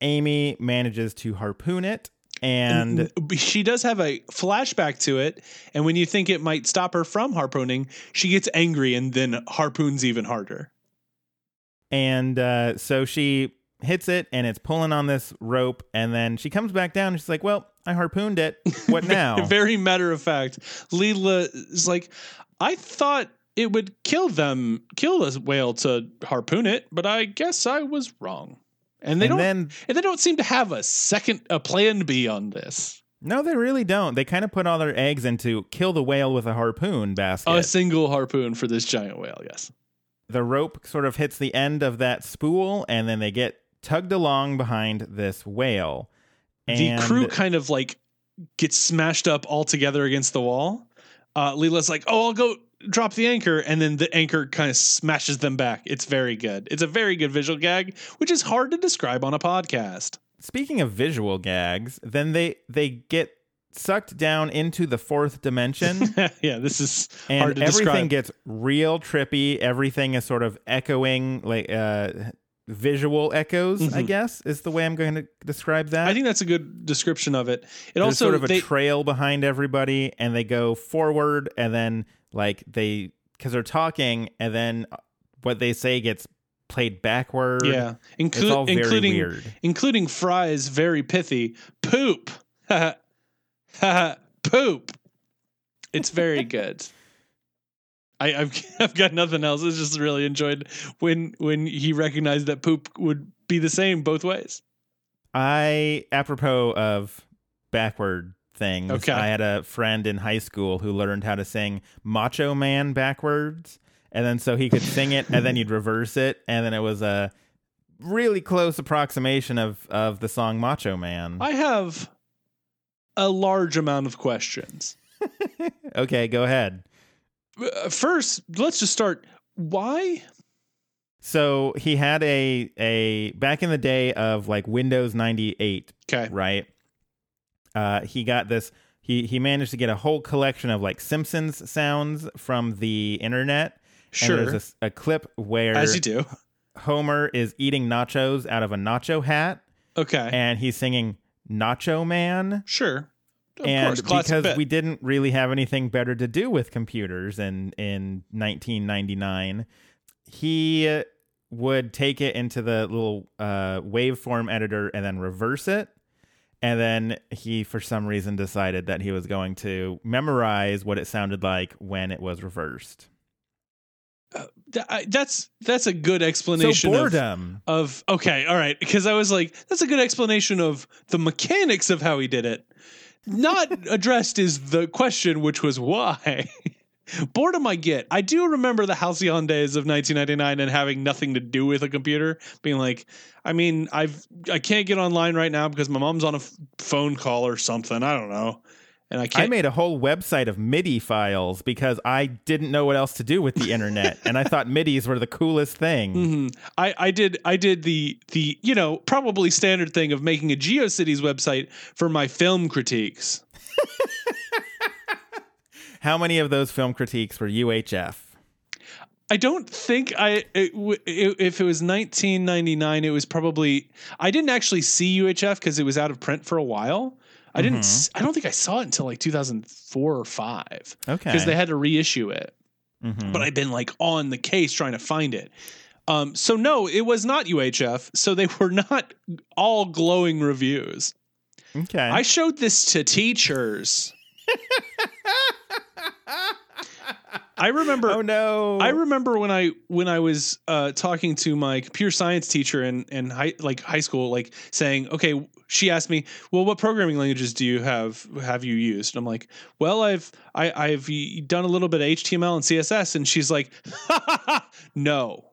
Amy manages to harpoon it, and she does have a flashback to it, and when you think it might stop her from harpooning, she gets angry and then harpoons even harder. and uh, so she hits it, and it's pulling on this rope, and then she comes back down. And she's like, "Well, I harpooned it. What now?" Very matter of fact. Leela is like, I thought it would kill them, kill a whale to harpoon it, but I guess I was wrong. And they and don't, then and they don't seem to have a second, a plan B on this. No, they really don't. They kind of put all their eggs into kill the whale with a harpoon basket. A single harpoon for this giant whale. Yes. the rope sort of hits the end of that spool, and then they get tugged along behind this whale. the crew kind of like gets smashed up all together against the wall. Uh, Leela's like, "Oh, I'll go drop the anchor," and then the anchor kind of smashes them back. It's very good. It's a very good visual gag, which is hard to describe on a podcast. speaking of visual gags, then they they get sucked down into the fourth dimension. yeah, this is and hard to everything describe. gets real trippy. Everything is sort of echoing, like uh, visual echoes. I guess is the way I'm going to describe that. Mm-hmm. I think that's a good description of it. It There's also sort of a they, trail behind everybody, and they go forward, and then like they because they're talking, and then uh, what they say gets played backward. yeah, it's inclu- all very including weird. including Fry's very pithy poop, poop. It's very good. I, I've I've got nothing else. I just really enjoyed when when he recognized that poop would be the same both ways. I apropos of backward things. Okay. I had a friend in high school who learned how to sing Macho Man backwards, and then so he could sing it, and then you'd reverse it, and then it was a really close approximation of of the song Macho Man. I have a large amount of questions. Okay, go ahead. Uh, First, let's just start. Why? So he had a a back in the day of like Windows 98, Okay. right? Uh he got this he he managed to get a whole collection of like Simpsons sounds from the internet. Sure. And there's a, a clip where As you do. Homer is eating nachos out of a nacho hat Okay. and he's singing Nacho Man. sure. Of and course, because we didn't really have anything better to do with computers in in 1999, he uh, would take it into the little uh, waveform editor and then reverse it. And then he, for some reason, decided that he was going to memorize what it sounded like when it was reversed. Uh, th- I- that's that's a good So explanation of, boredom. of okay, all right. Because I was like, that's a good explanation of the mechanics of how he did it. Not addressed is the question, which was why. Boredom, I get. I do remember the halcyon days of 1999 and having nothing to do with a computer. Being like, I mean, I've I can't get online right now because my mom's on a f- phone call or something. I don't know, and I I made a whole website of MIDI files because I didn't know what else to do with the internet, and I thought MIDIs were the coolest thing. Mhm. I, I did I did the the you know probably standard thing of making a GeoCities website for my film critiques. How many of those film critiques were UHF? I don't think I it, it, if it was 1999 it was probably I didn't actually see UHF because it was out of print for a while. I didn't I don't think I saw it until like 2004 or 5 Okay. because they had to reissue it. Mhm. But I've been like on the case trying to find it. Um, so no, it was not UHF. So they were not all glowing reviews. okay. I showed this to teachers. I remember oh no. I remember when I when I was uh, talking to my computer science teacher in in high like high school, like saying, okay, she asked me, well, what programming languages do you have have you used? And I'm like, well, I've I, I've done a little bit of HTML and CSS, and she's like, no,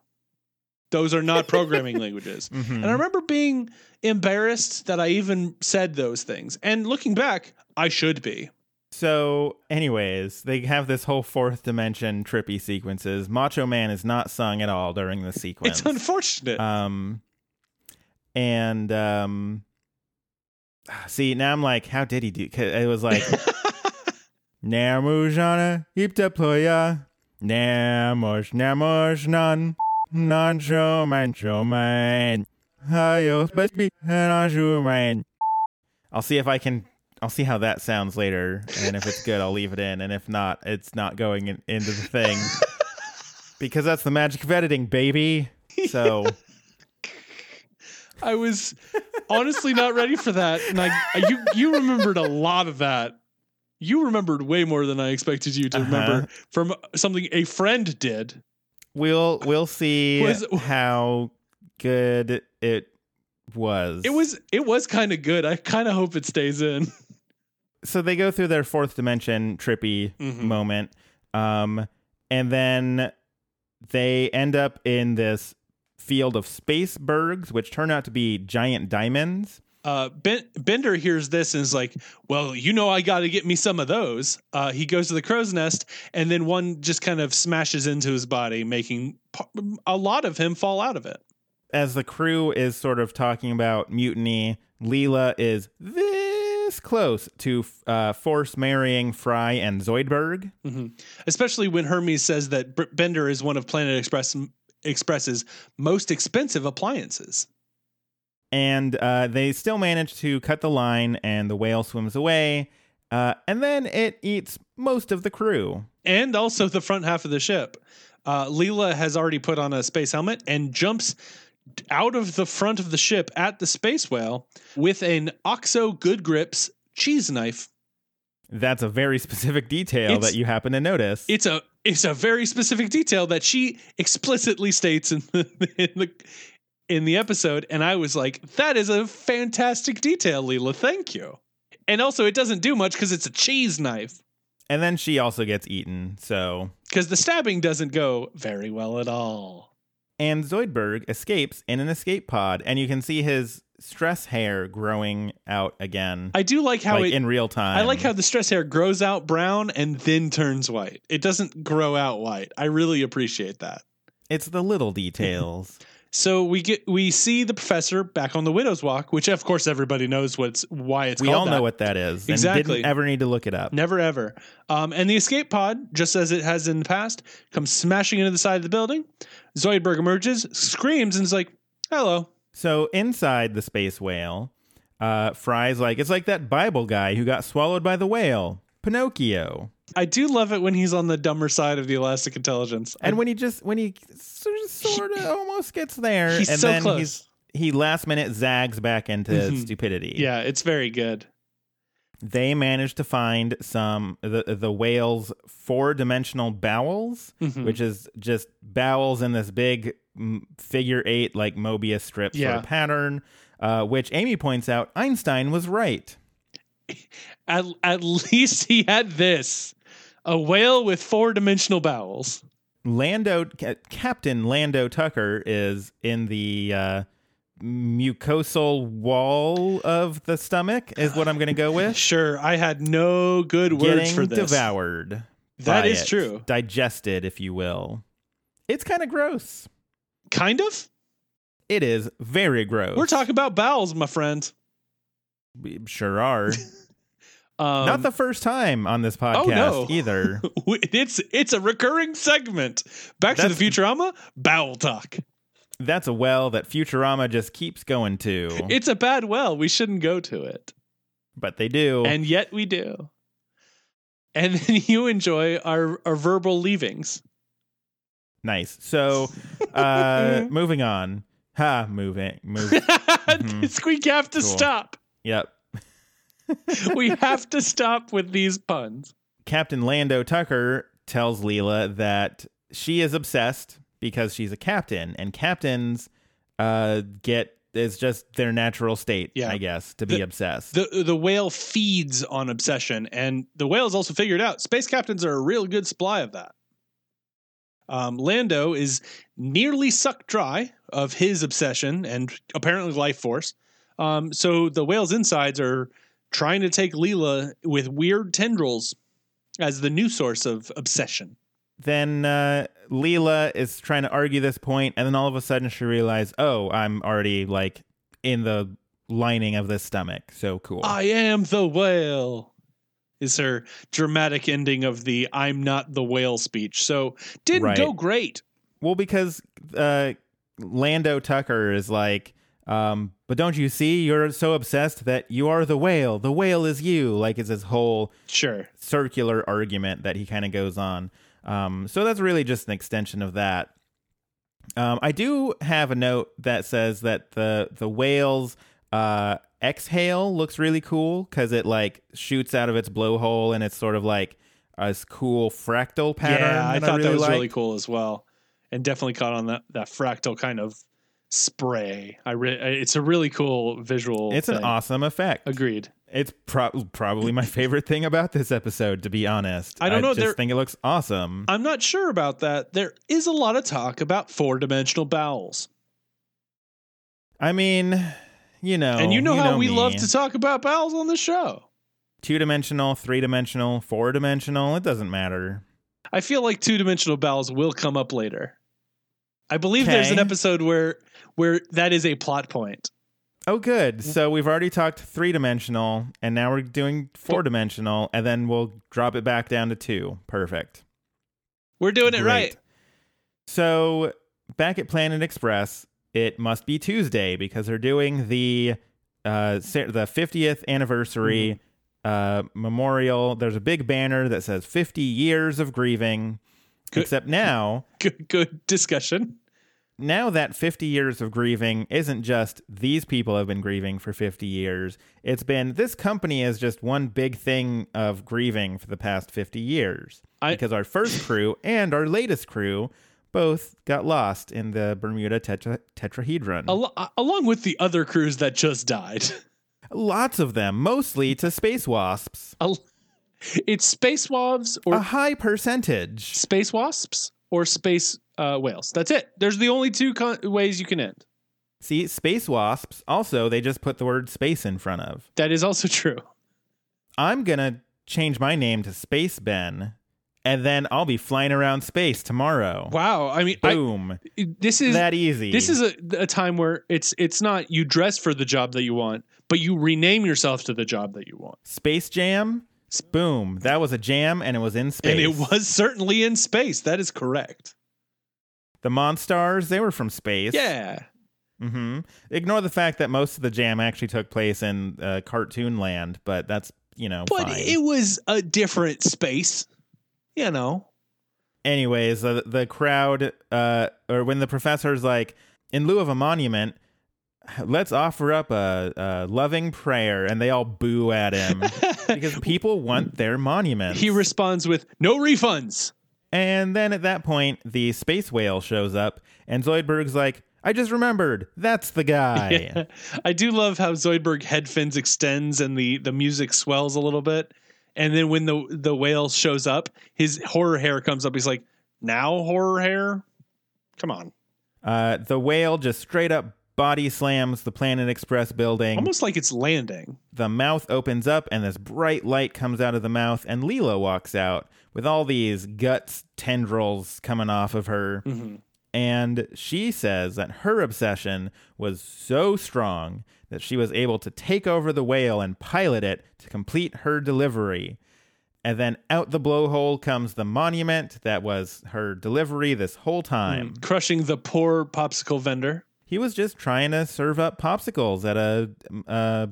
those are not programming languages. Mhm. And I remember being embarrassed that I even said those things. And looking back, I should be. So, anyways, they have this whole fourth dimension trippy sequences. Macho Man is not sung at all during the sequence. It's unfortunate. um, and um, see now I'm like, how did he do? 'cause it was like. Namujana iptaploya Namosh namosh nan nan showman showman Hayos but be man. I'll see if I can I'll see how that sounds later and if it's good I'll leave it in and if not it's not going in, into the thing because that's the magic of editing baby. So I was honestly not ready for that, and I you you remembered a lot of that. You remembered way more than I expected you to Uh-huh. remember from something a friend did. we'll we'll see Was- how good it was. It was it was kind of good. I kind of hope it stays in. So they go through their fourth dimension trippy Mhm. moment, um, and then they end up in this field of space bergs, which turn out to be giant diamonds. Uh, ben- Bender hears this and is like, "Well, you know, I got to get me some of those." Uh, he goes to the crow's nest, and then one just kind of smashes into his body, making a lot of him fall out of it. As the crew is sort of talking about mutiny, Leela is this close to uh, force marrying Fry and Zoidberg. Especially when Hermes says that Bender is one of Planet Express Express's most expensive appliances. and uh, they still manage to cut the line, and the whale swims away, uh, and then it eats most of the crew. and also the front half of the ship. Uh, Leela has already put on a space helmet and jumps out of the front of the ship at the space whale with an Oxo Good Grips cheese knife. That's a very specific detail It's- that you happen to notice. It's a it's a very specific detail that she explicitly states in the in the in the episode, and I was like, that is a fantastic detail, Leela. Thank you. And also, it doesn't do much because it's a cheese knife. and then she also gets eaten. So, Because the stabbing doesn't go very well at all. And Zoidberg escapes in an escape pod, and you can see his stress hair growing out again, I do like how like it, in real time. I like how the stress hair grows out brown and then turns white. It doesn't grow out white. I really appreciate that. it's the little details. So we get we see the professor back on the widow's walk, which of course everybody knows what's why it's we all that. know what that is. Exactly. And didn't ever need to look it up. Never ever. Um, and the escape pod, just as it has in the past, comes smashing into the side of the building. Zoidberg emerges, screams, and is like, "Hello." So inside the space whale, uh, Fry's like, it's like that Bible guy who got swallowed by the whale, Pinocchio. I do love it when he's on the dumber side of the elastic intelligence. And when he just when he sort of almost gets there, He's and so then close. he's he last minute zags back into Mhm. stupidity. yeah, it's very good. they manage to find some the the whale's four dimensional bowels, Mhm. which is just bowels in this big figure eight like Mobius strip sort of pattern. Uh, which Amy points out Einstein was right. At, at least he had this a whale with four dimensional bowels. Lando Ca- Captain Lando Tucker is in the uh, mucosal wall of the stomach is what I'm going to go with. Sure, I had no good words Getting for this. devoured. That is it. true. Digested, if you will. It's kind of gross. Kind of. It is very gross. We're talking about bowels, my friend. We sure are. Um, Not the first time on this podcast Oh, no. either. it's it's a recurring segment. Back to That's- the Futurama bowel talk. That's a well that Futurama just keeps going to. It's a bad well. We shouldn't go to it, but they do. and yet we do. And then you enjoy our our verbal leavings. nice. So, uh, moving on. Ha, moving. Move. we have to Cool. stop. yep. We have to stop with these puns. Captain Lando Tucker tells Leela that she is obsessed because she's a captain, and captains uh, get it's just their natural state, Yeah. I guess, to be The- obsessed. The the whale feeds on obsession, and the whales also figured out space captains are a real good supply of that. Um, Lando is nearly sucked dry of his obsession and apparently life force. Um, so the whale's insides are trying to take Leela with weird tendrils as the new source of obsession. then uh, Leela is trying to argue this point, and then all of a sudden she realizes, oh, I'm already like in the lining of this stomach. So cool. I am the whale is her dramatic ending of the I'm not the whale speech. So didn't Right. go great. Well, because uh, Lando Tucker is like, um, but don't you see? You're so obsessed that you are the whale. The whale is you. Like it's this whole Sure. circular argument that he kind of goes on. Um, so that's really just an extension of that. Um, I do have a note that says that the the whale's uh, exhale looks really cool because it like shoots out of its blowhole and it's sort of like a cool fractal pattern. Yeah, I thought really that was really cool as well, and definitely caught on that that fractal kind of spray. I re- it's a really cool visual. It's an awesome effect. Agreed. It's pro- probably my favorite thing about this episode, to be honest. I don't know, I there- just think it looks awesome. I'm not sure about that. There is a lot of talk about four dimensional bowels. I mean, you know, and you know how we me. love to talk about bowels on the show. two dimensional, three dimensional, four dimensional. It doesn't matter. I feel like two dimensional bowels will come up later. I believe there's an episode where where that is a plot point. Oh, good. So we've already talked three dimensional, and now we're doing four dimensional, and then we'll drop it back down to two. Perfect. We're doing it Great. right. So back at Planet Express, it must be Tuesday because they're doing the uh the 50th anniversary uh memorial. There's a big banner that says 50 years of grieving. Good. Except now, Good good discussion. now that 50 years of grieving isn't just these people have been grieving for 50 years. It's been this company is just one big thing of grieving for the past 50 years. I- because our first crew and our latest crew both got lost in the Bermuda tetra- tetrahedron. Al- uh, along with the other crews that just died. Lots of them, mostly to space wasps. Al- it's space wasps or A high percentage. space wasps or space uh, whales. That's it. There's the only two con- ways you can end. See, space wasps, also, they just put the word space in front of. That is also true. I'm going to change my name to Space Ben, and then I'll be flying around space tomorrow. Wow. I mean, I, Boom. this is that easy. this is a, a time where it's it's not you dress for the job that you want, but you rename yourself to the job that you want. Space Jam. Boom. That was a jam, and it was in space. And it was certainly in space. That is correct. The Monstars, they were from space. Yeah. Mm-hmm. Ignore the fact that most of the jam actually took place in uh, cartoon land, but that's, you know, But fine. it was a different space. You know. anyways, the, the crowd, uh, or when the professor's like, in lieu of a monument, let's offer up a, a loving prayer, and they all boo at him because people want their monuments. He responds with no refunds. and then at that point, the space whale shows up, and Zoidberg's like, I just remembered, that's the guy. I do love how Zoidberg head fins extends and the the music swells a little bit. And then when the the whale shows up, his horror hair comes up. He's like, "Now horror hair? Come on." Uh, the whale just straight up body slams the Planet Express building. Almost like it's landing. the mouth opens up and this bright light comes out of the mouth and Leela walks out with all these guts tendrils coming off of her mm-hmm. and she says that her obsession was so strong that she was able to take over the whale and pilot it to complete her delivery and then out the blowhole comes the monument that was her delivery this whole time mm, Crushing the poor popsicle vendor. He was just trying to serve up popsicles at a, a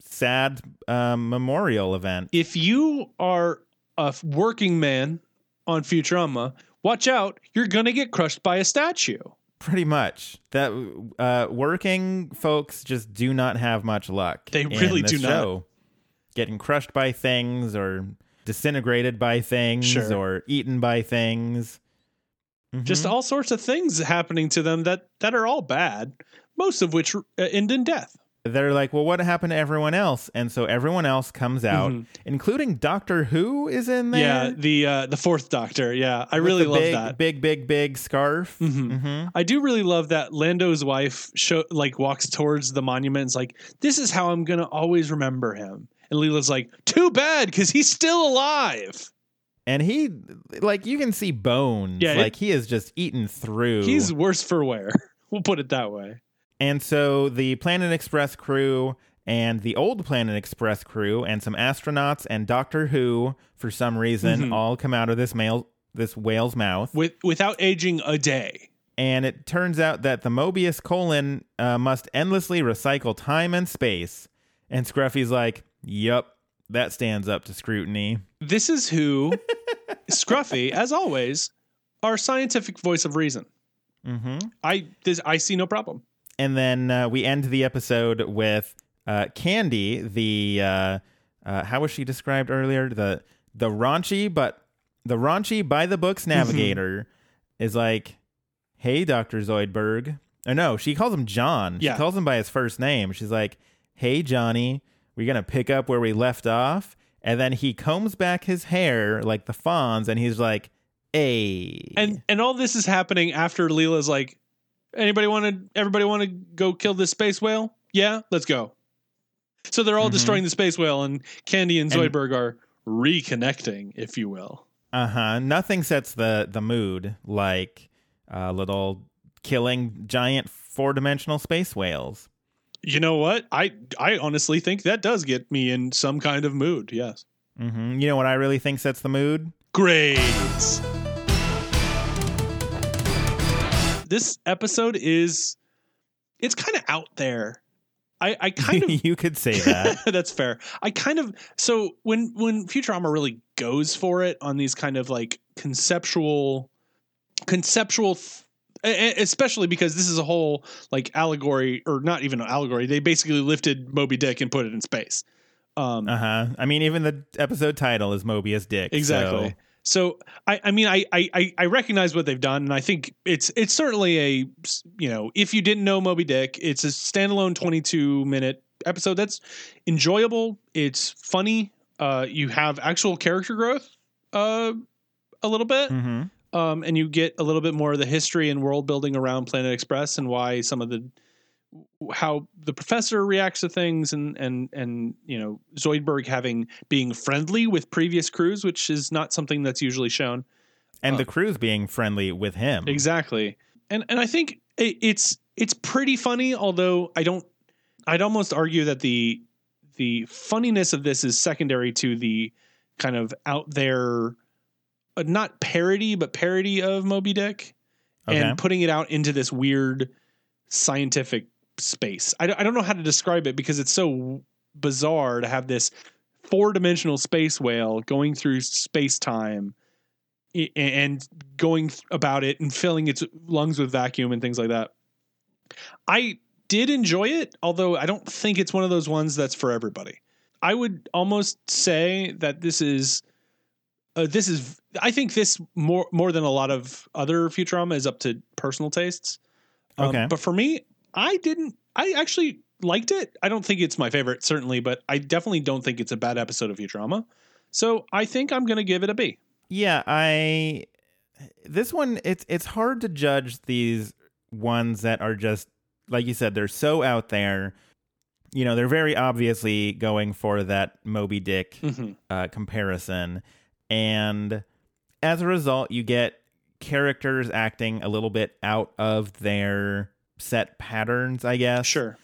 sad um, memorial event. If you are a working man on Futurama, watch out. You're going to get crushed by a statue. Pretty much that uh, working folks just do not have much luck. They really do not. Getting crushed by things or disintegrated by things Sure. or eaten by things. Just Mm-hmm. all sorts of things happening to them that that are all bad, most of which uh, end in death. They're like, well, what happened to everyone else? And so everyone else comes out, including Doctor Who is in there. Mm-hmm. Yeah, the uh, the fourth Doctor. Yeah, I with really love big, that. Big, big, big scarf. Mm-hmm. I do really love that Lando's wife show like walks towards the monument and's like, "This is how I'm gonna always remember him." And Leela's like, "Too bad, because he's still alive. And he like you can see bones Yeah, it- like he is just eaten through He's worse for wear." We'll put it that way. and so the planet express crew and the old planet express crew and some astronauts and doctor who for some reason Mm-hmm. all come out of this male this whale's mouth With without aging a day. and it turns out that the mobius colon uh, must endlessly recycle time and space and scruffy's like yup that stands up to scrutiny This is who Scruffy, as always, our scientific voice of reason. mm-hmm. I this I see no problem. and then uh, we end the episode with uh, Candy, the uh, uh, how was she described earlier? The the raunchy, but the raunchy by the books Mm-hmm. navigator is like, "Hey, Doctor Zoidberg." Or no, she calls him John. Yeah. She calls him by his first name. She's like, "Hey, Johnny, we're gonna pick up where we left off. And then he combs back his hair like the Fonz, and he's like, "Hey." And and all this is happening after Leela's like, anybody want to? Everybody want to go kill this space whale? Yeah, let's go. So they're all Mhm. destroying the space whale, and Candy and And- Zoidberg are reconnecting, if you will. Uh huh. Nothing sets the the mood like uh, little killing giant four dimensional space whales. You know what? I I honestly think that does get me in some kind of mood. Yes. hmm You know what I really think sets the mood? Grades. This episode is it's kind of out there. I I kind of you could say that. That's fair. I kind of so when when Futurama really goes for it on these kind of like conceptual conceptual th- especially because this is a whole like allegory or not even an allegory they basically lifted Moby Dick and put it in space. Um Uh huh. I mean, even the episode title is Mobius Dick. exactly. so- So I, I mean I, I I recognize what they've done and I think it's it's certainly a you know if you didn't know Moby Dick it's a standalone 22 minute episode that's enjoyable it's funny uh you have actual character growth uh a little bit Mhm. Um and you get a little bit more of the history and world building around Planet Express and why some of the how the professor reacts to things and and and you know Zoidberg having being friendly with previous crews which is not something that's usually shown And the crew's being friendly with him. exactly and and I think it, it's it's pretty funny although I don't I'd almost argue that the the funniness of this is secondary to the kind of out there Uh, not parody but parody of Moby Dick Okay. and putting it out into this weird scientific space. I, don't- I don't know how to describe it because it's so bizarre to have this four dimensional space whale going through space time and going about it and filling its lungs with vacuum and things like that. I did enjoy it, although I don't think it's one of those ones that's for everybody. I would almost say that this is uh, this is I think this more more than a lot of other Futurama is up to personal tastes. Um, Okay. but for me, I didn't. I actually liked it. I don't think it's my favorite, certainly, but I definitely don't think it's a bad episode of Futurama. So I think I'm going to give it a B. Yeah, I this one it's it's hard to judge these ones that are just like you said they're so out there. You know, they're very obviously going for that Moby Dick Mm-hmm. uh, comparison, and as a result, you get characters acting a little bit out of their set patterns. I guess Sure.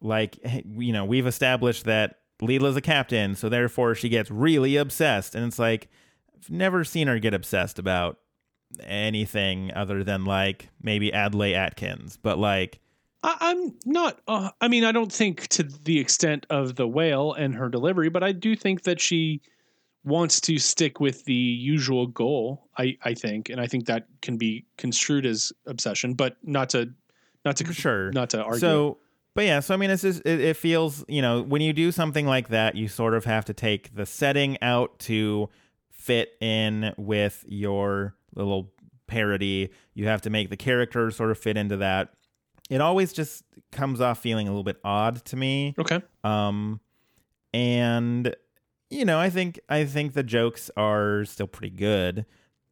like you know we've established that Leela's a captain, so therefore she gets really obsessed, and it's like I've never seen her get obsessed about anything other than like maybe Adlai Atkins, but like I, I'm not. Uh, I mean, I don't think to the extent of the whale and her delivery, but I do think that she wants to stick with the usual goal. I I think, and I think that can be construed as obsession, but not to not to sure. not to argue. So, but yeah, so I mean, it's just it, it feels you know when you do something like that, you sort of have to take the setting out to fit in with your little parody. You have to make the character sort of fit into that. It always just comes off feeling a little bit odd to me. okay, Um, and you know, I think I think the jokes are still pretty good.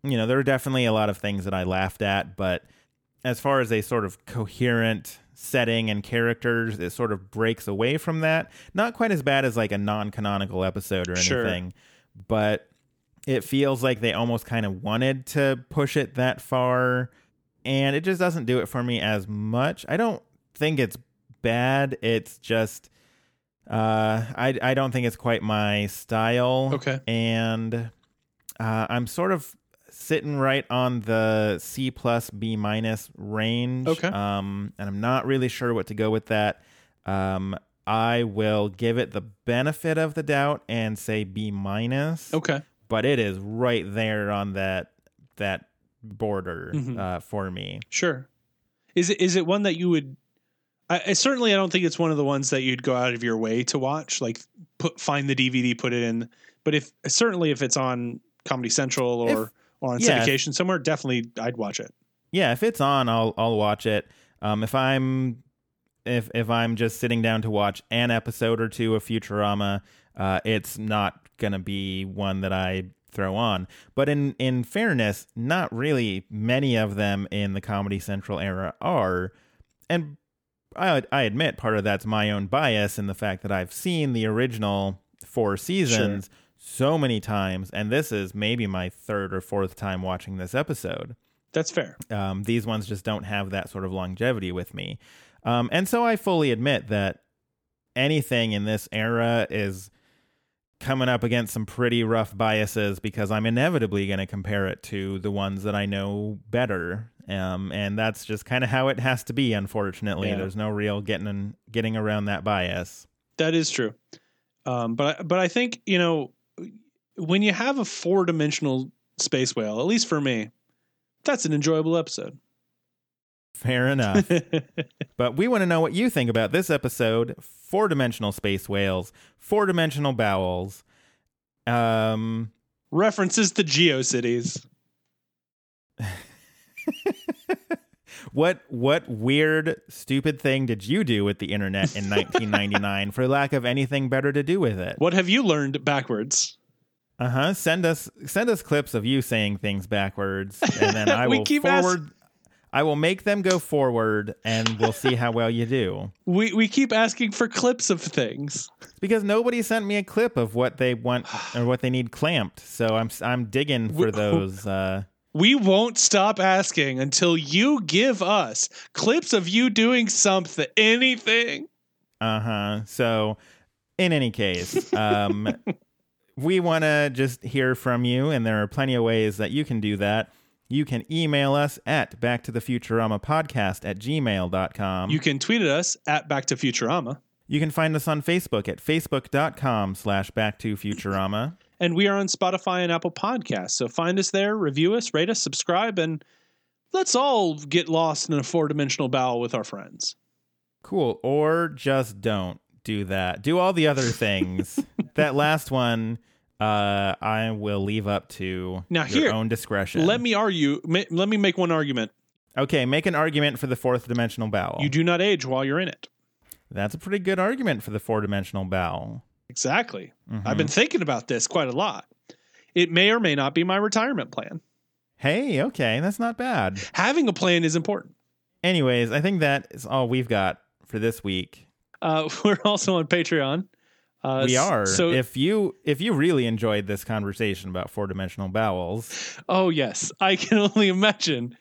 You know, there are definitely a lot of things that I laughed at, but as far as a sort of coherent setting and characters, it sort of breaks away from that. Not quite as bad as like a non-canonical episode or Sure. anything, but it feels like they almost kind of wanted to push it that far and it just doesn't do it for me as much. I don't think it's bad. It's just uh I I don't think it's quite my style. Okay. And uh I'm sort of sitting right on the C plus B minus range. Okay. Um and I'm not really sure what to go with that. Um I will give it the benefit of the doubt and say B minus okay, but it is right there on that that border Mhm. uh, for me. sure. Is it is it one that you would? I, I certainly I don't think it's one of the ones that you'd go out of your way to watch. Like put find the DVD, put it in. But if certainly if it's on Comedy Central or If- or on yeah. syndication somewhere, definitely I'd watch it. Yeah, if it's on, I'll I'll watch it. Um, if I'm if if I'm just sitting down to watch an episode or two of Futurama, uh, it's not gonna be one that I throw on. But in in fairness, not really many of them in the Comedy Central era are, and I I admit part of that's my own bias in the fact that I've seen the original four seasons so many times, and this is maybe my third or fourth time watching this episode. That's fair. Um, these ones just don't have that sort of longevity with me. Um, and so I fully admit that anything in this era is coming up against some pretty rough biases because I'm inevitably going to compare it to the ones that I know better. Um, and that's just kind of how it has to be. Unfortunately, Yeah. there's no real getting getting around that bias. That is true. Um, but I- but I think you know when you have a four dimensional space whale, at least for me, that's an enjoyable episode. Fair enough. but we want to know what you think about this episode: four dimensional space whales, four dimensional bowels. Um, References to GeoCities. What what weird stupid thing did you do with the internet in 1999 for lack of anything better to do with it? What have you learned backwards? Uh huh. Send us send us clips of you saying things backwards, and then I will keep ask- forward. I will make them go forward, and we'll see how well you do. We we keep asking for clips of things. Because nobody sent me a clip of what they want or what they need clamped, so I'm I'm digging for those. Uh, We won't stop asking until you give us clips of you doing something, anything. Uh huh. So, in any case, um, we want to just hear from you, and there are plenty of ways that you can do that. You can email us at back to the futurama podcast at gmail.com. You can tweet at us at Back to Futurama, you can find us on Facebook at facebook.com slash back to futurama. And we are on Spotify and Apple Podcasts. So find us there, review us, rate us, subscribe, and let's all get lost in a four dimensional bowel with our friends. Cool. Or just don't do that. Do all the other things. that last one, uh, I will leave up to Now your here, own discretion. Let me argue. Ma- let me make one argument. Okay, make an argument for the fourth dimensional bowel. You do not age while you're in it. That's a pretty good argument for the four dimensional bowel. Exactly. Mm-hmm. I've been thinking about this quite a lot. It may or may not be my retirement plan. Hey, okay, that's not bad. Having a plan is important. Anyways, I think that is all we've got for this week. Uh, we're also on Patreon. Uh, We are. So, if you if you really enjoyed this conversation about four dimensional bowels, oh yes, I can only imagine.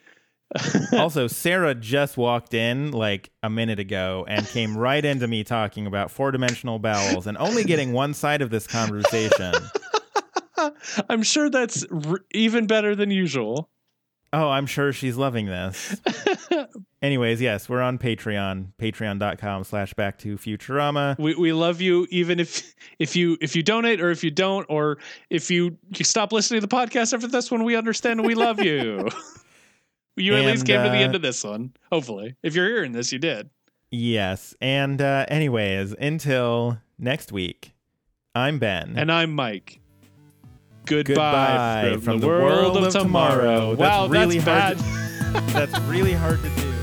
also Sarah just walked in like a minute ago and came right into me talking about four dimensional bowels and only getting one side of this conversation. I'm sure that's r- even better than usual. Oh, I'm sure she's loving this. Anyways, yes, we're on Patreon, patreon.com slash back to Futurama. We we love you even if if you if you donate or if you don't or if you, you stop listening to the podcast after this one, we understand and we love you. You at least And, came to the uh, end of this one. Hopefully, if you're hearing this, you did. Yes. And uh, anyways, until next week, I'm Ben. And I'm Mike. Goodbye, Goodbye from, the, world, of tomorrow. That's Wow, really that's hard bad. to- that's really hard to do.